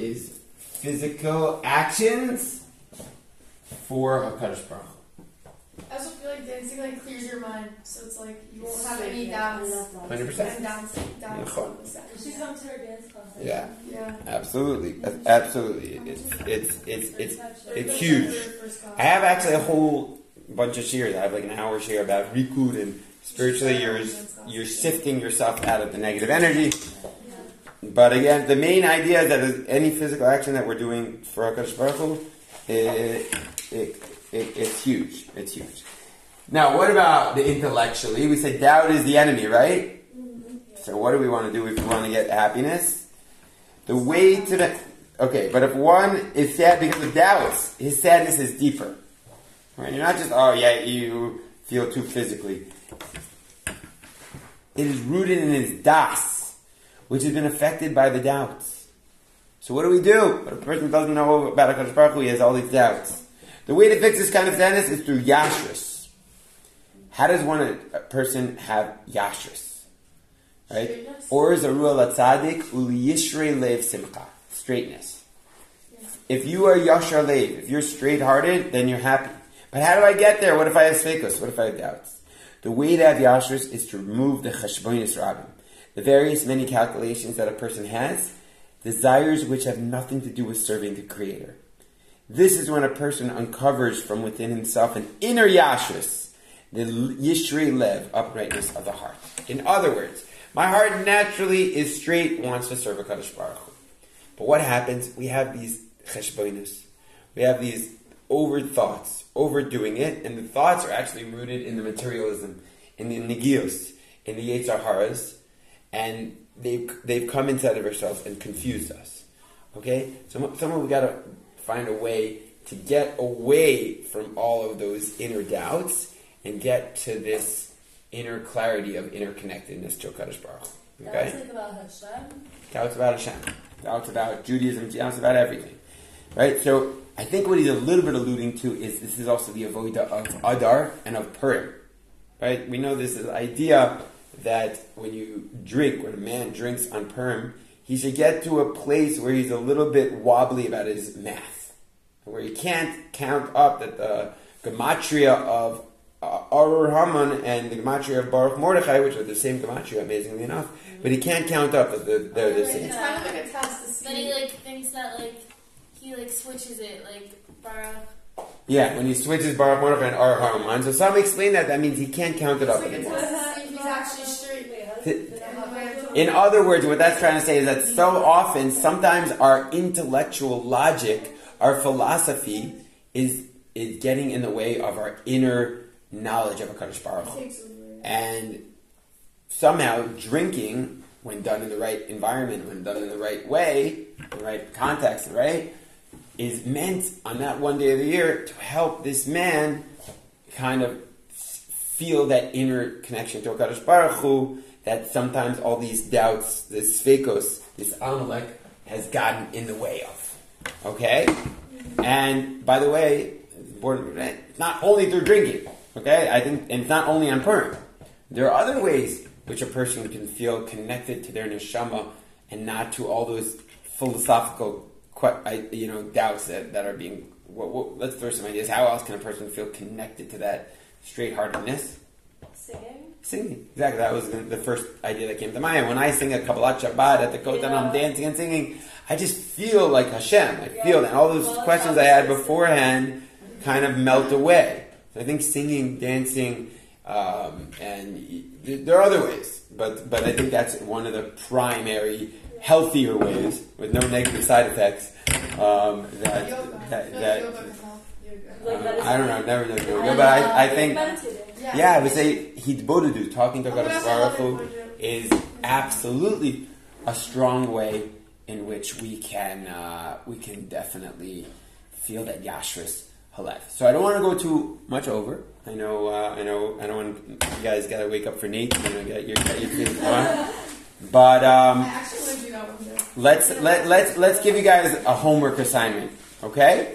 is physical actions for HaKadosh Baruch I also feel like dancing like clears your mind, so it's like you won't have any doubts. 100%. And downs, downs. Yeah. She comes to her dance class. Yeah, Yeah. absolutely. Absolutely. It's, it's, it's, it's, it's huge. I have actually a whole bunch of shiurs. I have like an hour shiur about Rikud and spiritually you're, you're sifting yourself out of the negative energy. But again, the main idea is that any physical action that we're doing for HaKadosh Baruch Hu, it, it, it, it's huge. It's huge. Now, what about the intellectually? We said doubt is the enemy, right? Mm-hmm. So what do we want to do if we want to get happiness? The way to the okay, but if one is sad because of doubts, his sadness is deeper. Right? You're not just oh yeah, you feel too physically. It is rooted in his das, which has been affected by the doubts. So what do we do? But a person doesn't know about HaKadosh Baruch Hu, he has all these doubts. The way to fix this kind of sadness is through yashrus. How does one a, a person have yashrus? Right? Or is a rule latzadik uliyishrei lev simcha. Straightness. If you are yashar lev, if you're straight hearted, then you're happy. But how do I get there? What if I have svekos? What if I have doubts? The way to have yashrus is to remove the cheshbonis rabim, the various many calculations that a person has, desires which have nothing to do with serving the Creator. This is when a person uncovers from within himself an inner yashrus, the yishrei lev, uprightness of the heart. In other words, my heart naturally is straight, wants to serve a Kadosh Baruch Hu. But what happens? We have these cheshbonis. We have these over thoughts, overdoing it, and the thoughts are actually rooted in the materialism, in the negios, in the Yetzer Haras, and they've, they've come inside of ourselves and confused us. Okay? So someone we gotta find a way to get away from all of those inner doubts and get to this inner clarity of interconnectedness to Kadosh Baruch. Okay? Like about Hashem. Doubts about Hashem. Doubts about Judaism. Doubts about everything. Right? So I think what he's a little bit alluding to is this is also the avoida of Adar and of Purim. Right? We know this is idea that when you drink, when a man drinks on Purim, he should get to a place where he's a little bit wobbly about his math. Where he can't count up that the gematria of uh, Arur Haman and the gematria of Baruch Mordechai, which are the same gematria, amazingly enough, but he can't count up that they're, they're the same. It's kind of like a test to see. But he like thinks that like he like switches it like Baruch. Yeah, when he switches Baruch Mordechai and Arur Haman. So some explain that that means he can't count it It's up like a anymore. Test to see if he's actually straight. Wait, how does Th- it- In other words, what that's trying to say is that so often, sometimes our intellectual logic, our philosophy, is is getting in the way of our inner knowledge of a Kadosh Baruch Hu. And somehow drinking, when done in the right environment, when done in the right way, the right context, right, is meant on that one day of the year to help this man kind of feel that inner connection to Hakadosh Baruch Hu. That sometimes all these doubts, this svekos, this amalek, has gotten in the way of. Okay, and by the way, important, not only through drinking. Okay, I think, and it's not only on Purim. There are other ways which a person can feel connected to their neshama and not to all those philosophical, you know, doubts that, that are being. Let's throw some ideas. How else can a person feel connected to that straight-heartedness? Singing. Singing. Exactly. That was the the first idea that came to mind. When I sing a Kabbalat Shabbat at the Kotel, I'm dancing and singing. I just feel like Hashem. I Yeah. feel that. And all those Well, questions I had how it is. beforehand kind of melt away. So I think singing, dancing, um, and there are other ways, but but I think that's one of the primary, healthier ways with no negative side effects. Um, that yoga. I that, that like yoga can help. Yoga. Like I don't know. I've never done yoga, but I, I think yeah, I would say hitbodedut, talking to Oh my Hakadosh gosh, I Baruch love Hu, it. is absolutely a strong way in which we can uh, we can definitely feel that yashris halef. So I don't want to go too much over. I know uh, I know I don't want you guys got to wake up for Nate. You know, get your get your things going. But um, I actually want to do that one day. let's let let's let's give you guys a homework assignment. Okay,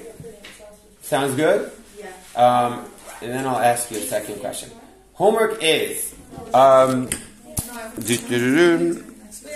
sounds good. Yeah. Um, and then I'll ask you a second question. Homework is um.